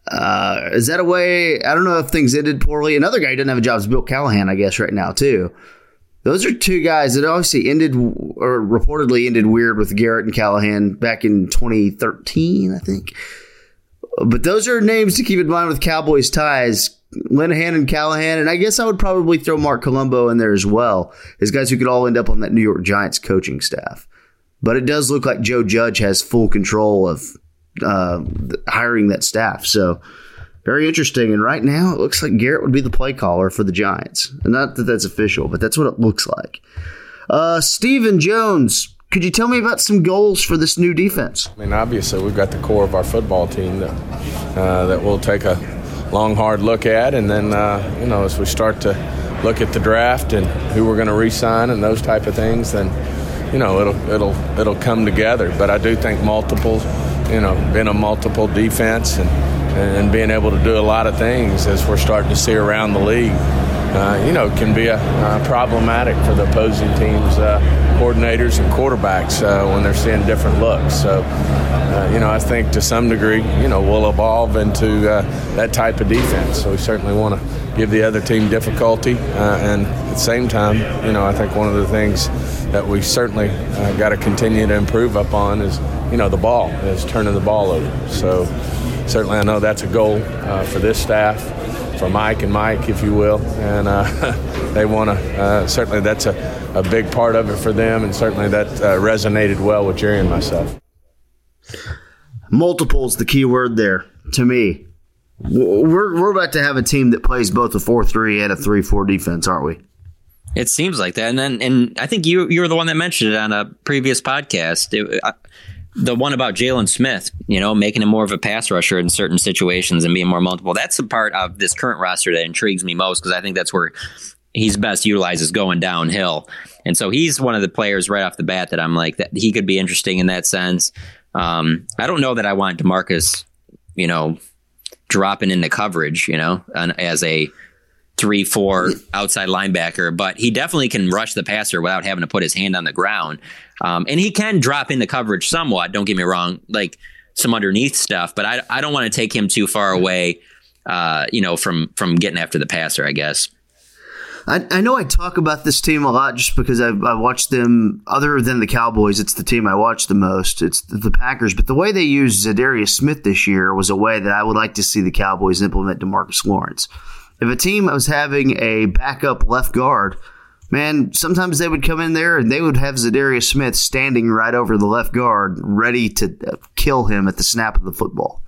Uh, is that a way? I don't know if things ended poorly. Another guy who doesn't have a job is Bill Callahan, I guess, right now, too. Those are two guys that obviously ended or reportedly ended weird with Garrett and Callahan back in 2013, I think. But those are names to keep in mind with Cowboys ties. Linehan and Callahan, and I guess I would probably throw Marc Colombo in there as well, as guys who could all end up on that New York Giants coaching staff. But it does look like Joe Judge has full control of uh, hiring that staff. So very interesting. And right now, it looks like Garrett would be the play caller for the Giants. And not that that's official, but that's what it looks like. Uh, Stephen Jones, could you tell me about some goals for this new defense? I mean, obviously, we've got the core of our football team that, uh, that we'll take a long, hard look at. And then, uh, you know, as we start to look at the draft and who we're going to re-sign and those type of things, then, you know, it'll it'll it'll come together. But I do think multiple, you know, being a multiple defense and and being able to do a lot of things as we're starting to see around the league, uh, you know, can be a, problematic for the opposing teams, uh, coordinators and quarterbacks uh, when they're seeing different looks. So, uh, you know, I think to some degree, you know, we'll evolve into uh, that type of defense. So we certainly want to give the other team difficulty, and at the same time, you know, I think one of the things that we certainly got to continue to improve upon is, you know, the ball is turning the ball over. So certainly I know that's a goal uh, for this staff, for Mike and Mike, if you will, and uh, they want to. Uh, certainly, that's a, a big part of it for them, and certainly that uh, resonated well with Jerry and myself. Multiple is the key word there to me. We're we're about to have a team that plays both a four three and a three four defense, aren't we? It seems like that, and then and I think you you were the one that mentioned it on a previous podcast. It, the one about Jaylon Smith, you know, making him more of a pass rusher in certain situations and being more multiple. That's the part of this current roster that intrigues me most because I think that's where he's best utilized is going downhill. And so he's one of the players right off the bat that I'm like that he could be interesting in that sense. Um, I don't know that I want DeMarcus, you know, dropping into coverage, you know, as a three, four outside linebacker, but he definitely can rush the passer without having to put his hand on the ground. Um, and he can drop into coverage somewhat. Don't get me wrong, like some underneath stuff, but I, I don't want to take him too far away, uh, you know, from from getting after the passer. I guess. I, I know I talk about this team a lot just because I've, I watched them. Other than the Cowboys, it's the team I watch the most. It's the, the Packers. But the way they used Za'Darius Smith this year was a way that I would like to see the Cowboys implement DeMarcus Lawrence. If a team was having a backup left guard man, sometimes they would come in there and they would have Za'Darius Smith standing right over the left guard, ready to uh, kill him at the snap of the football.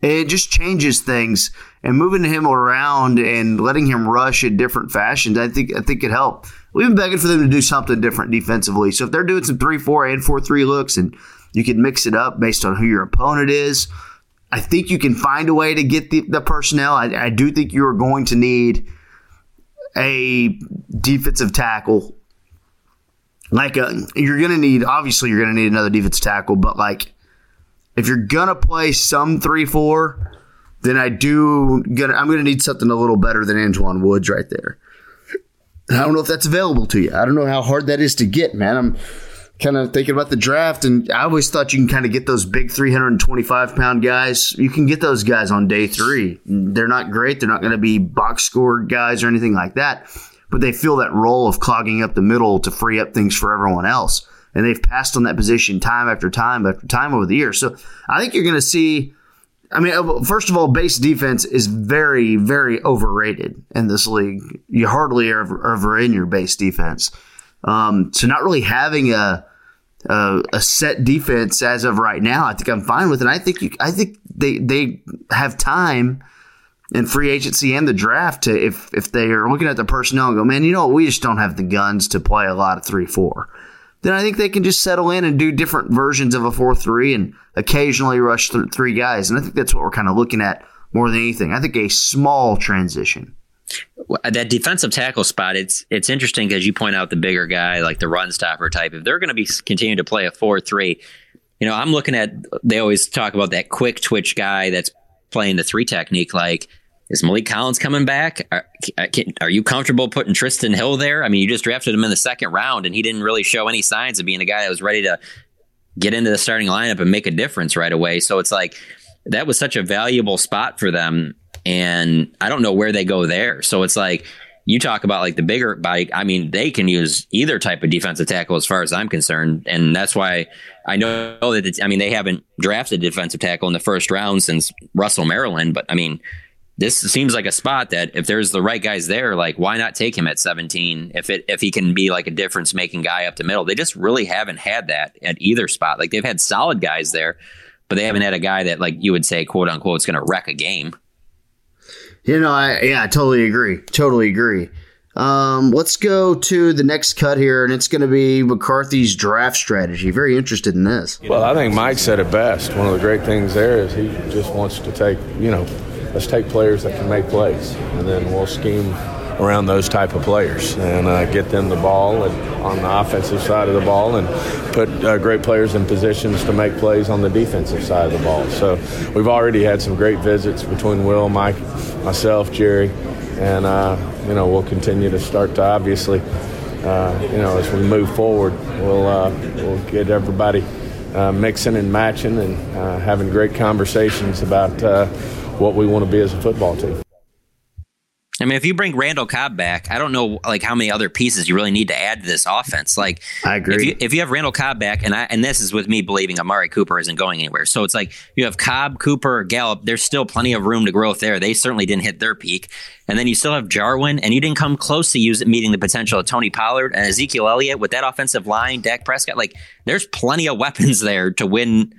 It just changes things, and moving him around and letting him rush in different fashions, I think I think could help. We've been begging for them to do something different defensively. So if they're doing some three four and four three looks, and you can mix it up based on who your opponent is, I think you can find a way to get the, the personnel. I, I do think you are going to need a defensive tackle. Like a, uh, you're gonna need obviously you're gonna need another defensive tackle, but like if you're gonna play some three four, then I do gonna I'm gonna need something a little better than Antwaun Woods right there. I don't know if that's available to you. I don't know how hard that is to get, man. I'm kind of thinking about the draft, and I always thought you can kind of get those big 325 pound guys. You can get those guys on day three. They're not great. They're not going to be box score guys or anything like that, but they fill that role of clogging up the middle to free up things for everyone else. And they've passed on that position time after time after time over the years. So I think you're going to see. I mean, first of all, base defense is very, very overrated in this league. You hardly ever, ever in your base defense. Um, so not really having a, a, a set defense as of right now, I think I'm fine with it. I think you, I think they they have time in free agency and the draft to if if they are looking at the personnel and go, man, you know what, we just don't have the guns to play a lot of three four. then I think they can just settle in and do different versions of a 4 3 and occasionally rush th- three guys. And I think that's what we're kind of looking at more than anything. I think a small transition. That defensive tackle spot, it's it's interesting because you point out the bigger guy, like the run stopper type. If they're going to be continuing to play a four three, you know, I'm looking at. They always talk about that quick twitch guy that's playing the three technique. Like, is Maliek Collins coming back? Are, are, you comfortable putting Trysten Hill there? I mean, you just drafted him in the second round, and he didn't really show any signs of being a guy that was ready to get into the starting lineup and make a difference right away. So it's like that was such a valuable spot for them, and I don't know where they go there. So it's like you talk about like the bigger bike. I mean, they can use either type of defensive tackle as far as I'm concerned, and that's why I know that. it's, I mean, they haven't drafted defensive tackle in the first round since Russell Maryland, but I mean, this seems like a spot that if there's the right guys there, like why not take him at 17 if it if he can be like a difference making guy up the middle. They just really haven't had that at either spot. Like they've had solid guys there, but they haven't had a guy that like you would say quote unquote is going to wreck a game. You know, I yeah, I totally agree. Totally agree. Um, let's go to the next cut here, and it's going to be McCarthy's draft strategy. Very interested in this. Well, I think Mike said it best. One of the great things there is he just wants to take, you know, let's take players that can make plays, and then we'll scheme around those type of players and uh, get them the ball and, on the offensive side of the ball and put uh, great players in positions to make plays on the defensive side of the ball. So we've already had some great visits between Will, Mike, myself, Jerry, and uh, you know we'll continue to start to obviously. Uh, you know, as we move forward, we'll uh, we'll get everybody uh, mixing and matching and having great conversations about what we want to be as a football team. I mean, if you bring Randall Cobb back, I don't know like how many other pieces you really need to add to this offense. Like, I agree. If you, if you have Randall Cobb back, and I and this is with me believing Amari Cooper isn't going anywhere, so it's like you have Cobb, Cooper, Gallup. There's still plenty of room to growth there. They certainly didn't hit their peak, and then you still have Jarwin, and you didn't come close to using meeting the potential of Tony Pollard and Ezekiel Elliott with that offensive line. Dak Prescott, like, there's plenty of weapons there to win,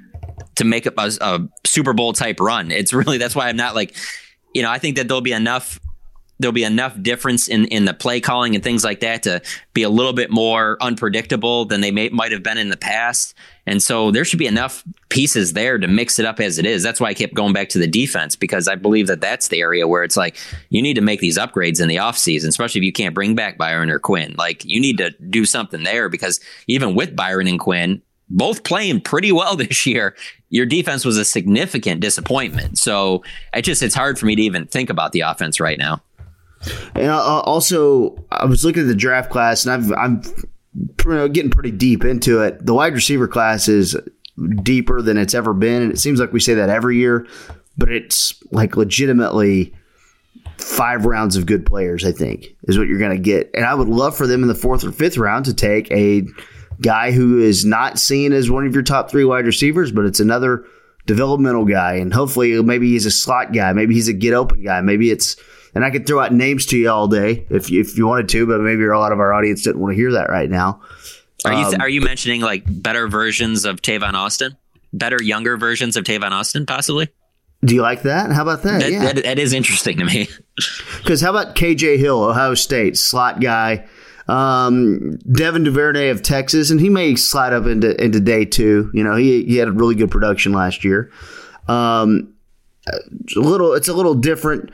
to make a, a Super Bowl type run. It's really that's why I'm not like, you know, I think that there'll be enough there'll be enough difference in, in the play calling and things like that to be a little bit more unpredictable than they may, might have been in the past. And so there should be enough pieces there to mix it up as it is. That's why I kept going back to the defense because I believe that that's the area where it's like you need to make these upgrades in the offseason, especially if you can't bring back Byron or Quinn. Like you need to do something there because even with Byron and Quinn, both playing pretty well this year, your defense was a significant disappointment. So it just it's hard for me to even think about the offense right now. And uh, also, I was looking at the draft class, and I've, I'm getting pretty deep into it. The wide receiver class is deeper than it's ever been, and it seems like we say that every year, but it's like legitimately five rounds of good players. I think is what you're going to get, and I would love for them in the fourth or fifth round to take a guy who is not seen as one of your top three wide receivers, but it's another developmental guy, and hopefully maybe he's a slot guy, maybe he's a get open guy, maybe it's and I could throw out names to you all day if you, if you wanted to, but maybe a lot of our audience didn't want to hear that right now. Are you um, are you mentioning like better versions of Tavon Austin, better younger versions of Tavon Austin, possibly? Do you like that? How about that? that yeah, that, that is interesting to me. Because how about KJ Hill, Ohio State slot guy, um, Devin Duvernay of Texas, and he may slide up into into day two. You know, he he had a really good production last year. Um, a little, it's a little different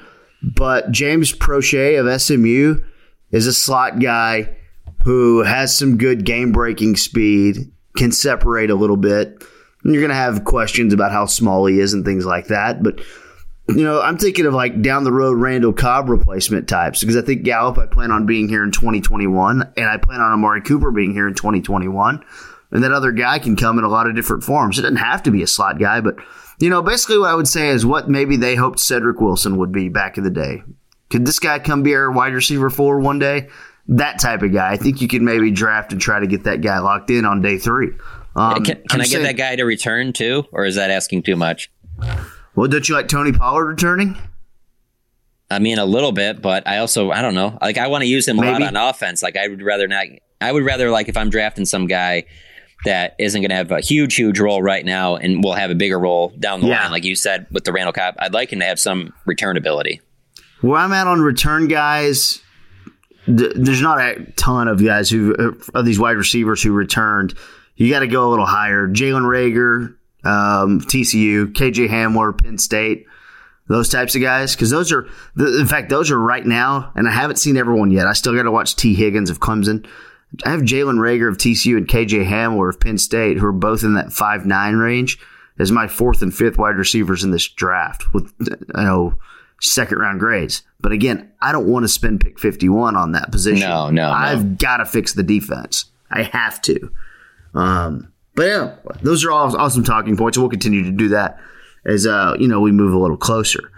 but James Proche of SMU is a slot guy who has some good game breaking speed, can separate a little bit. And you're going to have questions about how small he is and things like that. But, you know, I'm thinking of like down the road Randall Cobb replacement types because I think Gallup, I plan on being here in 2021, and I plan on Amari Cooper being here in 2021. And that other guy can come in a lot of different forms. It doesn't have to be a slot guy, but you know, basically what I would say is what maybe they hoped Cedric Wilson would be back in the day. Could this guy come be our wide receiver four one day? That type of guy. I think you could maybe draft and try to get that guy locked in on day three. Um, can, can I get that guy to return too, or is that asking too much? Well, don't you like Tony Pollard returning? I mean, a little bit, but I also I don't know. Like I want to use him a maybe. lot on offense. Like I would rather not. I would rather like if I'm drafting some guy that isn't going to have a huge, huge role right now and will have a bigger role down the yeah. line. Like you said with the Randall Cobb, I'd like him to have some return ability. Where I'm at on return guys, th- there's not a ton of guys who of these wide receivers who returned. You got to go a little higher. Jalen Reagor, um, TCU, KJ Hamler, Penn State, those types of guys. Because those are, in fact, those are right now, and I haven't seen everyone yet. I still got to watch Tee Higgins of Clemson. I have Jalen Reagor of TCU and KJ Hamler of Penn State, who are both in that five nine range, as my fourth and fifth wide receivers in this draft with you know second round grades. But again, I don't want to spend pick fifty one on that position. No, no, no. I've got to fix the defense. I have to. Um, but yeah, those are all awesome talking points, and we'll continue to do that as uh, you know we move a little closer.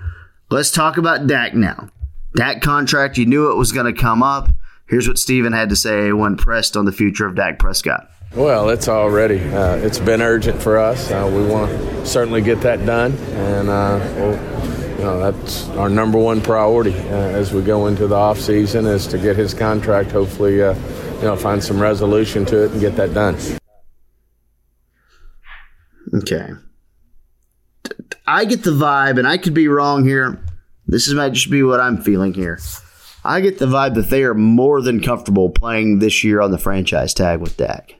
Let's talk about Dak now. Dak contract, you knew it was going to come up. Here's what Stephen had to say when pressed on the future of Dak Prescott. Well, it's already uh, it's been urgent for us. Uh, we want to certainly get that done, and uh, we'll, you know that's our number one priority uh, as we go into the off season is to get his contract. Hopefully, uh, you know, find some resolution to it and get that done. Okay. I get the vibe, and I could be wrong here. This is might just be what I'm feeling here. I get the vibe that they are more than comfortable playing this year on the franchise tag with Dak.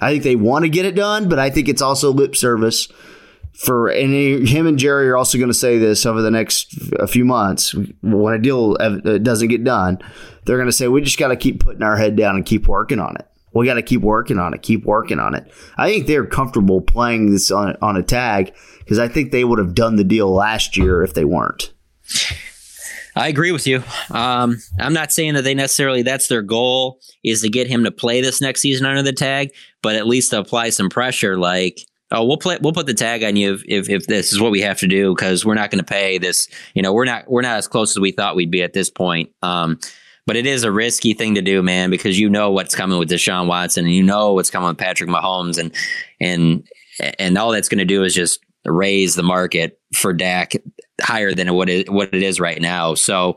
I think they want to get it done, but I think it's also lip service for and he, him and Jerry are also going to say this over the next a few months when a deal uh, doesn't get done. They're going to say we just got to keep putting our head down and keep working on it. We got to keep working on it, keep working on it. I think they're comfortable playing this on on a tag because I think they would have done the deal last year if they weren't. I agree with you. Um, I'm not saying that they necessarily that's their goal is to get him to play this next season under the tag, but at least to apply some pressure. Like, oh, we'll play, we'll put the tag on you if if, if this is what we have to do because we're not going to pay this. You know, we're not we're not as close as we thought we'd be at this point. Um, but it is a risky thing to do, man, because you know what's coming with Deshaun Watson, and you know what's coming with Patrick Mahomes, and and and all that's going to do is just raise the market for Dak higher than what it what it is right now. So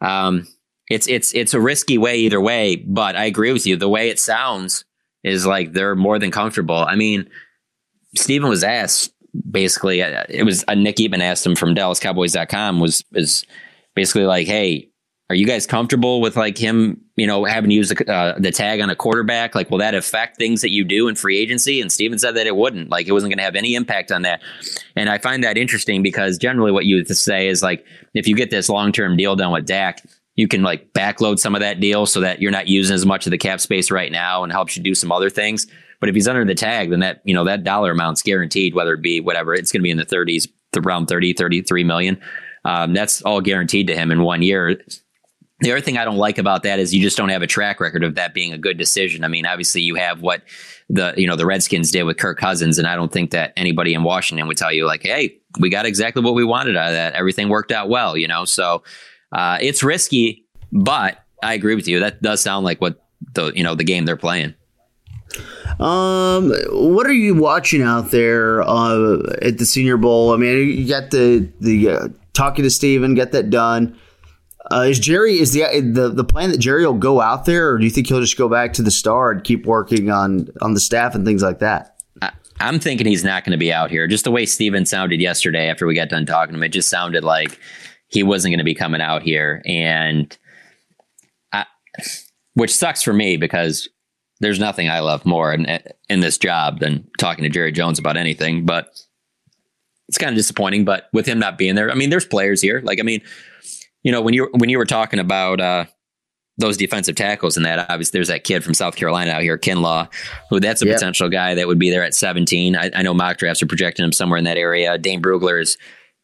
um, it's it's it's a risky way either way. But I agree with you. The way it sounds is like they're more than comfortable. I mean, Stephen was asked basically. uh, It was uh, Nick Eatman asked him from DallasCowboys.com was is basically like, hey. Are you guys comfortable with like him, you know, having to use the, uh, the tag on a quarterback? Like, will that affect things that you do in free agency? And Stephen said that it wouldn't. Like, it wasn't going to have any impact on that. And I find that interesting because generally what you would say is like, if you get this long term deal done with Dak, you can like backload some of that deal so that you're not using as much of the cap space right now and helps you do some other things. But if he's under the tag, then that, you know, that dollar amount's guaranteed, whether it be whatever, it's going to be in the 30s, around 30, 33 million. Um, that's all guaranteed to him in one year. The other thing I don't like about that is you just don't have a track record of that being a good decision. I mean, obviously you have what the you know the Redskins did with Kirk Cousins, and I don't think that anybody in Washington would tell you like, "Hey, we got exactly what we wanted out of that. Everything worked out well." You know, so uh, it's risky, but I agree with you. That does sound like what the you know the game they're playing. Um, what are you watching out there uh, at the Senior Bowl? I mean, you got the the uh, talking to Stephen, get that done. Uh, is Jerry is the the the plan that Jerry will go out there, or do you think he'll just go back to the Star and keep working on on the staff and things like that? I, I'm thinking he's not going to be out here. Just the way Stephen sounded yesterday after we got done talking to him, it just sounded like he wasn't going to be coming out here, and I, which sucks for me because there's nothing I love more in in this job than talking to Jerry Jones about anything. But it's kind of disappointing. But with him not being there, I mean, there's players here. Like, I mean, you know, when you when you were talking about uh, those defensive tackles and that, obviously, there's that kid from South Carolina out here, Kinlaw, who that's a Yeah. potential guy that would be there at 17. I, I know mock drafts are projecting him somewhere in that area. Dane Brugler has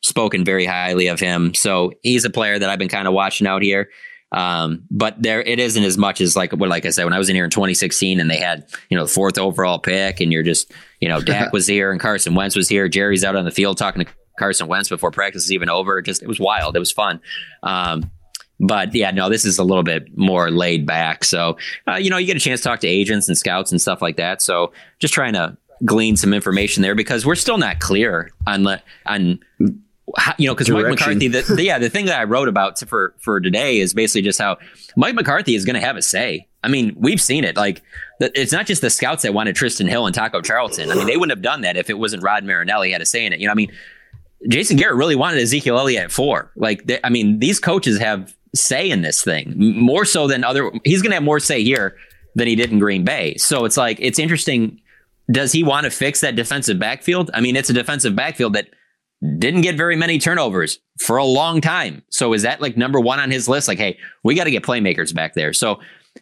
spoken very highly of him, so he's a player that I've been kind of watching out here. Um, but there, it isn't as much as like what, like I said, when I was in here in 2016 and they had, you know, the fourth overall pick and you're just, you know, Dak was here and Carson Wentz was here. Jerry's out on the field talking to Carson Wentz before practice is even over. Just, it was wild. It was fun. Um, but yeah, no, this is a little bit more laid back. So, uh, you know, you get a chance to talk to agents and scouts and stuff like that. So just trying to glean some information there because we're still not clear on, le- on, how, you know, because Mike McCarthy, the, the, yeah, the thing that I wrote about to, for for today is basically just how Mike McCarthy is going to have a say. I mean, we've seen it. Like, the, it's not just the scouts that wanted Trysten Hill and Taco Charlton. I mean, they wouldn't have done that if it wasn't Rod Marinelli had a say in it. You know, I mean, Jason Garrett really wanted Ezekiel Elliott at four. Like, they, I mean, these coaches have say in this thing more so than other. He's going to have more say here than he did in Green Bay. So it's like it's interesting. Does he want to fix that defensive backfield? I mean, it's a defensive backfield that didn't get very many turnovers for a long time. So is that like number one on his list? Like, hey, we got to get playmakers back there. So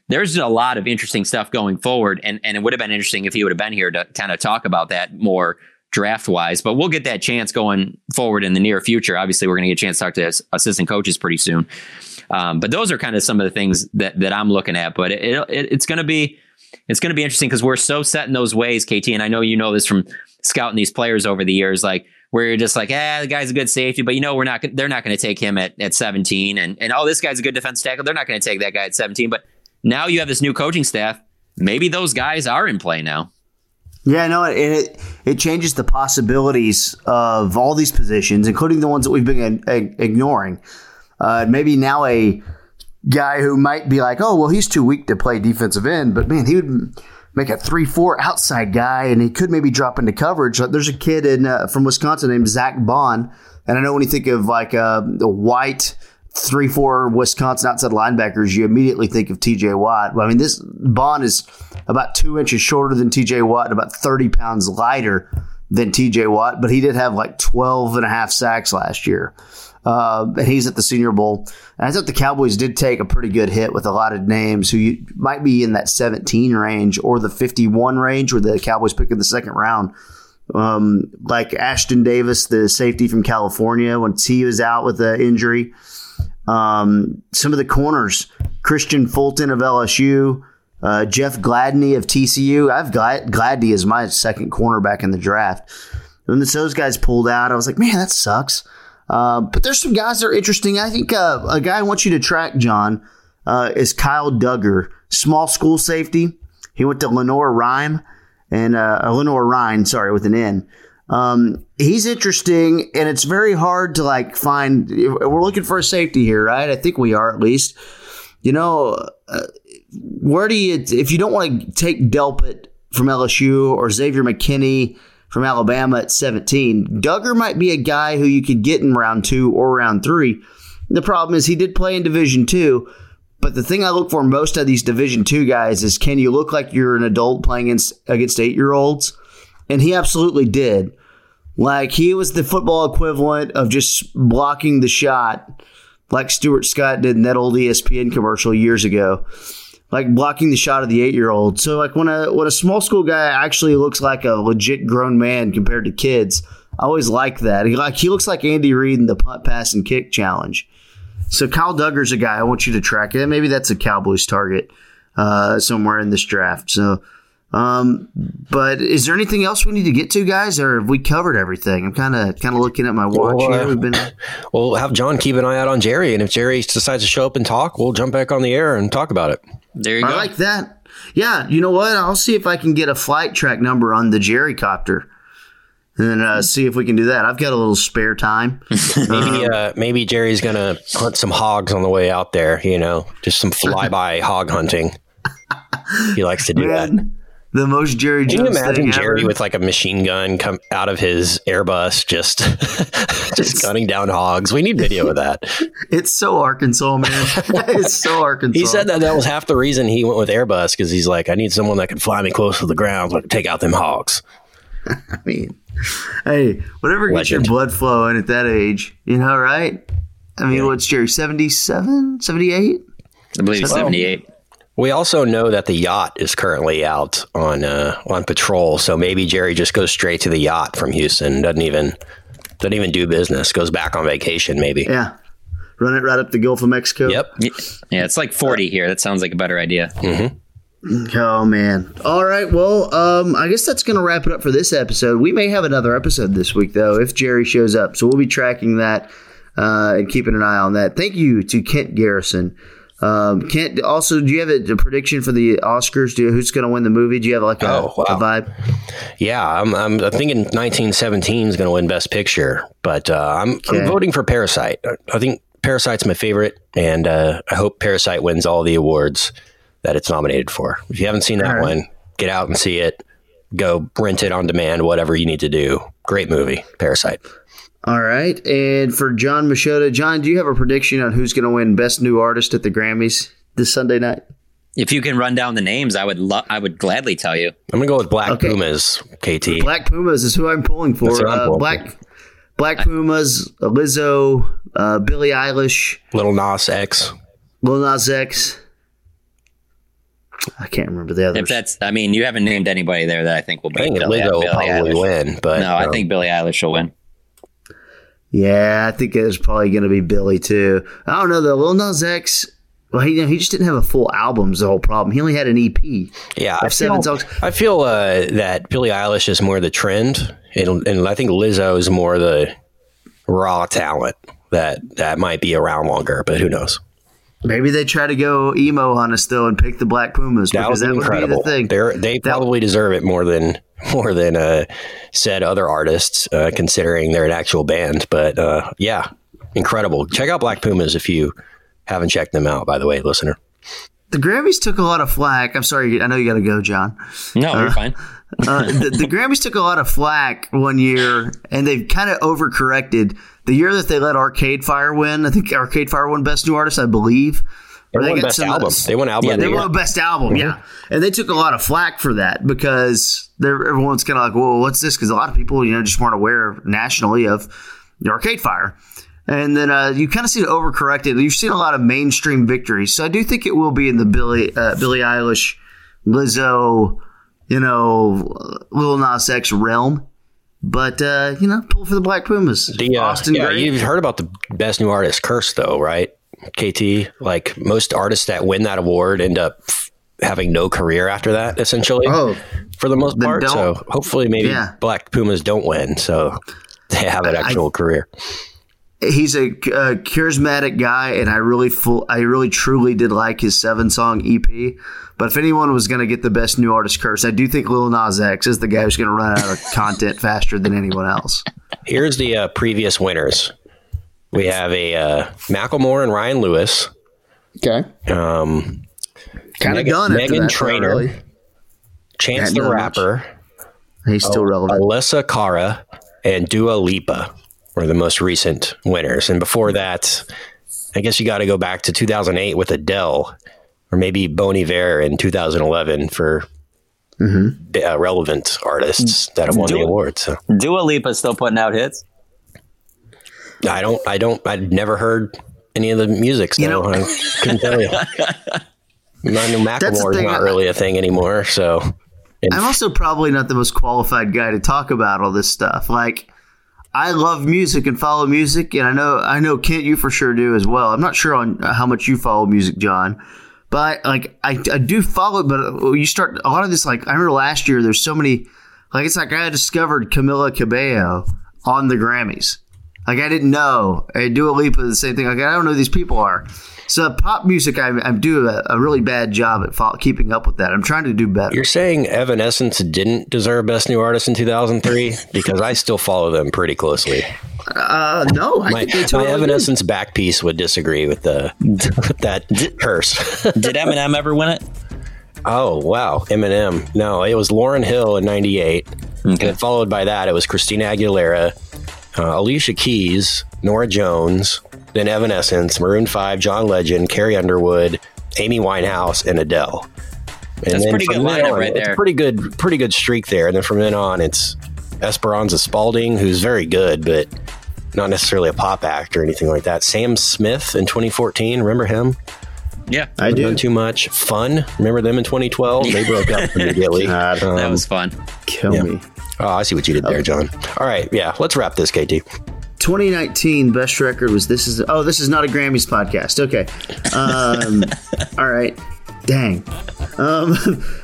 there's a lot of interesting stuff going forward, and and it would have been interesting if he would have been here to kind of talk about that more draft wise. But we'll get that chance going forward in the near future. Obviously, we're going to get a chance to talk to assistant coaches pretty soon. Um, but those are kind of some of the things that that I'm looking at. But it, it, it's going to be it's going to be interesting because we're so set in those ways, KT. And I know you know this from scouting these players over the years. Like where you're just like, ah, the guy's a good safety, but you know we're not they're not going to take him at, at 17, and and oh, this guy's a good defense tackle. They're not going to take that guy at 17. But now you have this new coaching staff. Maybe those guys are in play now. Yeah, no, it, it it changes the possibilities of all these positions, including the ones that we've been ignoring. Uh, maybe now a guy who might be like, oh, well, he's too weak to play defensive end, but man, he would make a three-four outside guy, and he could maybe drop into coverage. There's a kid in uh, from Wisconsin named Zack Baun, and I know when you think of like uh, the white three, four Wisconsin outside linebackers, you immediately think of TJ Watt. I mean, this Baun is about two inches shorter than TJ Watt and about 30 pounds lighter than TJ Watt, but he did have like 12 and a half sacks last year. Uh, and he's at the Senior Bowl. And I thought the Cowboys did take a pretty good hit with a lot of names who you, might be in that 17 range or the 51 range where the Cowboys pick in the second round. Um, like Ashtyn Davis, the safety from California, once he was out with an injury. Um, some of the corners, Kristian Fulton of LSU, uh, Jeff Gladney of TCU. I've got Gladney as my second cornerback in the draft. When those guys pulled out, I was like, man, that sucks. Uh, but there's some guys that are interesting. I think uh, a guy I want you to track, Jon, uh, is Kyle Dugger, small school safety. He went to Lenoir-Rhyne and uh, Lenoir-Rhyne, sorry, with an N. Um, he's interesting, and it's very hard to like find. We're looking for a safety here, right? I think we are at least. You know, uh, where do you if you don't want to take Delpit from LSU or Xavier McKinney from Alabama at 17, Dugger might be a guy who you could get in round two or round three. The problem is he did play in Division two, but the thing I look for most of these Division two guys is can you look like you're an adult playing against, against eight year olds? And he absolutely did. Like he was the football equivalent of just blocking the shot, like Stuart Scott did in that old ESPN commercial years ago. Like blocking the shot of the eight year old. So like when a when a small school guy actually looks like a legit grown man compared to kids, I always like that. He like he looks like Andy Reid in the punt, pass, and kick challenge. So Kyle Dugger's a guy I want you to track. it. maybe that's a Cowboys target uh, somewhere in this draft. So um, but is there anything else we need to get to, guys, or have we covered everything? I'm kind of kind of looking at my watch well, here. We've been. We'll have Jon keep an eye out on Jerry, and if Jerry decides to show up and talk, we'll jump back on the air and talk about it. There you I go. I like that. Yeah, you know what? I'll see if I can get a flight track number on the Jerry copter and uh, see if we can do that. I've got a little spare time. maybe uh, maybe Jerry's gonna hunt some hogs on the way out there. You know, just some flyby hog hunting. He likes to do Man, that the most Jerry Can Jones. Can you imagine Jerry ever? with like a machine gun come out of his Airbus, just just gunning down hogs? We need video of that. it's so Arkansas, man. it's so Arkansas. He said that that was half the reason he went with Airbus because he's like, I need someone that can fly me close to the ground, so I can take out them hogs. I mean, hey, whatever gets your blood flowing at that age, you know, right? I mean, yeah. what's Jerry, 77, 78? I believe 78. We also know that the yacht is currently out on uh, on patrol, so maybe Jerry just goes straight to the yacht from Houston. Doesn't even doesn't even do business. Goes back on vacation, maybe. Yeah, run it right up the Gulf of Mexico. Yep. Yeah, it's like forty here. That sounds like a better idea. Mm-hmm. Oh man! All right, well, um, I guess that's going to wrap it up for this episode. We may have another episode this week though, if Jerry shows up. So we'll be tracking that uh, and keeping an eye on that. Thank you to Kent Garrison um, Kent, also, do you have a, a prediction for the Oscars? Do you, who's going to win the movie? Do you have like a, oh, wow. a vibe? Yeah, I'm, I'm thinking 1917 is going to win Best Picture, but uh, I'm, okay. I'm, voting for Parasite. I think Parasite's my favorite, and uh, I hope Parasite wins all the awards that it's nominated for. If you haven't seen that right. one, get out and see it. Go rent it on demand, whatever you need to do. Great movie, Parasite. All right. And for Jon Machota, Jon, do you have a prediction on who's going to win Best New Artist at the Grammys this Sunday night? If you can run down the names, I would lo- I would gladly tell you. I'm gonna go with Black Okay. Pumas, KT. Black Pumas is who I'm pulling for. That's what I'm Uh, pulling Black Black Pumas, Lizzo, uh, Billie Eilish, Little Nas X. Lil Nas X. I can't remember the others. If that's, I mean, you haven't named anybody there that I think will be. I think Billie, Lizzo will probably Eilish. win, but no, I um, think Billie Eilish will win. Yeah, I think it's probably going to be Billie too. I don't know though. Lil Nas X. Well, he he just didn't have a full album. Is the whole problem. He only had an EP. Yeah, I seven feel, songs. I feel uh, that Billie Eilish is more the trend, and, and I think Lizzo is more the raw talent that that might be around longer. But who knows? Maybe they try to go emo on us though and pick the Black Pumas That because that be would be the thing. They're, they probably deserve it more than more than uh, said other artists, uh, considering they're an actual band. But uh, yeah, incredible. Check out Black Pumas if you haven't checked them out. By the way, listener. The Grammys took a lot of flack. I'm sorry, I know you got to go, Jon. No, you're fine. Uh, the, the Grammys took a lot of flack one year, and they've kind of overcorrected. The year that they let Arcade Fire win, I think Arcade Fire won Best New Artist, I believe. They won best some- album. They won album. Yeah, the They won Best Album, yeah. And they took a lot of flack for that because they're, everyone's kind of like, "Well, what's this?" Because a lot of people, you know, just weren't aware nationally of the Arcade Fire. And then uh, you kind of see it overcorrected. You've seen a lot of mainstream victories, so I do think it will be in the Billie uh, Billie Eilish, Lizzo, you know, Lil Nas X realm. But uh, you know, pull for the Black Pumas. The, uh, Austin yeah, Gray. you've heard about the best new artist curse, though, right? KT, like most artists that win that award end up f- having no career after that, essentially, Oh, for the most part. So hopefully, maybe Yeah. Black Pumas don't win, so they have an actual career. he's a, uh charismatic guy, and I really full, I really truly did like his seven song EP. But if anyone was going to get the best new artist curse, I do think Lil Nas X is the guy who's going to run out of content faster than anyone else. Here's the uh, previous winners. We have a uh, Macklemore and Ryan Lewis. Okay, Um, kind of Megan- done. Megan that, though, Trainor. really. Chance Hadn't the done much. Rapper, He's still relevant. Alessia Cara, and Dua Lipa were the most recent winners. And before that, I guess you got to go back to 2008 with Adele, or maybe Bon Iver in 2011 for uh, relevant artists that have won the Dua- award. So Dua Lipa's still putting out hits. I don't, I don't, I'd never heard any of the music, so You know- I couldn't tell you. I know Macklemore's thing, not really a thing anymore. So and I'm also probably not the most qualified guy to talk about all this stuff. Like, I love music and follow music, and I know I know Kent, you for sure do as well. I'm not sure on how much you follow music, Jon, but like I, I do follow. But uh, you start a lot of this. Like I remember last year, there's so many. Like it's like I discovered Camila Cabello on the Grammys. Like I didn't know. I Dua Lipa the same thing. Like I don't know who these people are. So pop music, I, I do a, a really bad job at fo- keeping up with that. I'm trying to do better. You're saying Evanescence didn't deserve Best New Artist in 2003 because I still follow them pretty closely. Uh, no, I My, think they my totally did. Evanescence back piece would disagree with the with that curse. Did Eminem ever win it? oh wow, Eminem. No, it was Lauryn Hill in '98, and followed by that it was Christina Aguilera, uh, Alicia Keys, Norah Jones, then Evanescence, Maroon Five, John Legend, Carrie Underwood, Amy Winehouse, and Adele. And That's pretty good lineup on, right there. a pretty good, pretty good streak there. And then from then on, it's Esperanza Spalding, who's very good, but not necessarily a pop act or anything like that. Sam Smith in 2014, remember him? Yeah, I do. Done too much. Fun, remember them in 2012? They broke up immediately. God, Um, that was fun. Kill yeah. me. Oh, I see what you did there, Jon. All right, yeah, let's wrap this, KT. 2019 best record was this is oh this is not a Grammys podcast. Okay, um, all right, dang. Um,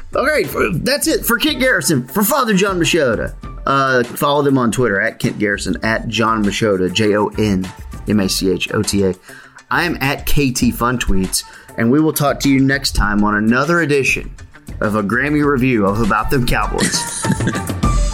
all right, that's it for Kent Garrison for Father Jon Machota. Uh, follow them on Twitter at Kent Garrison at Jon Machota J O N M A C H O T A. I am at KT Fun Tweets, and we will talk to you next time on another edition of a Grammy review of About Them Cowboys.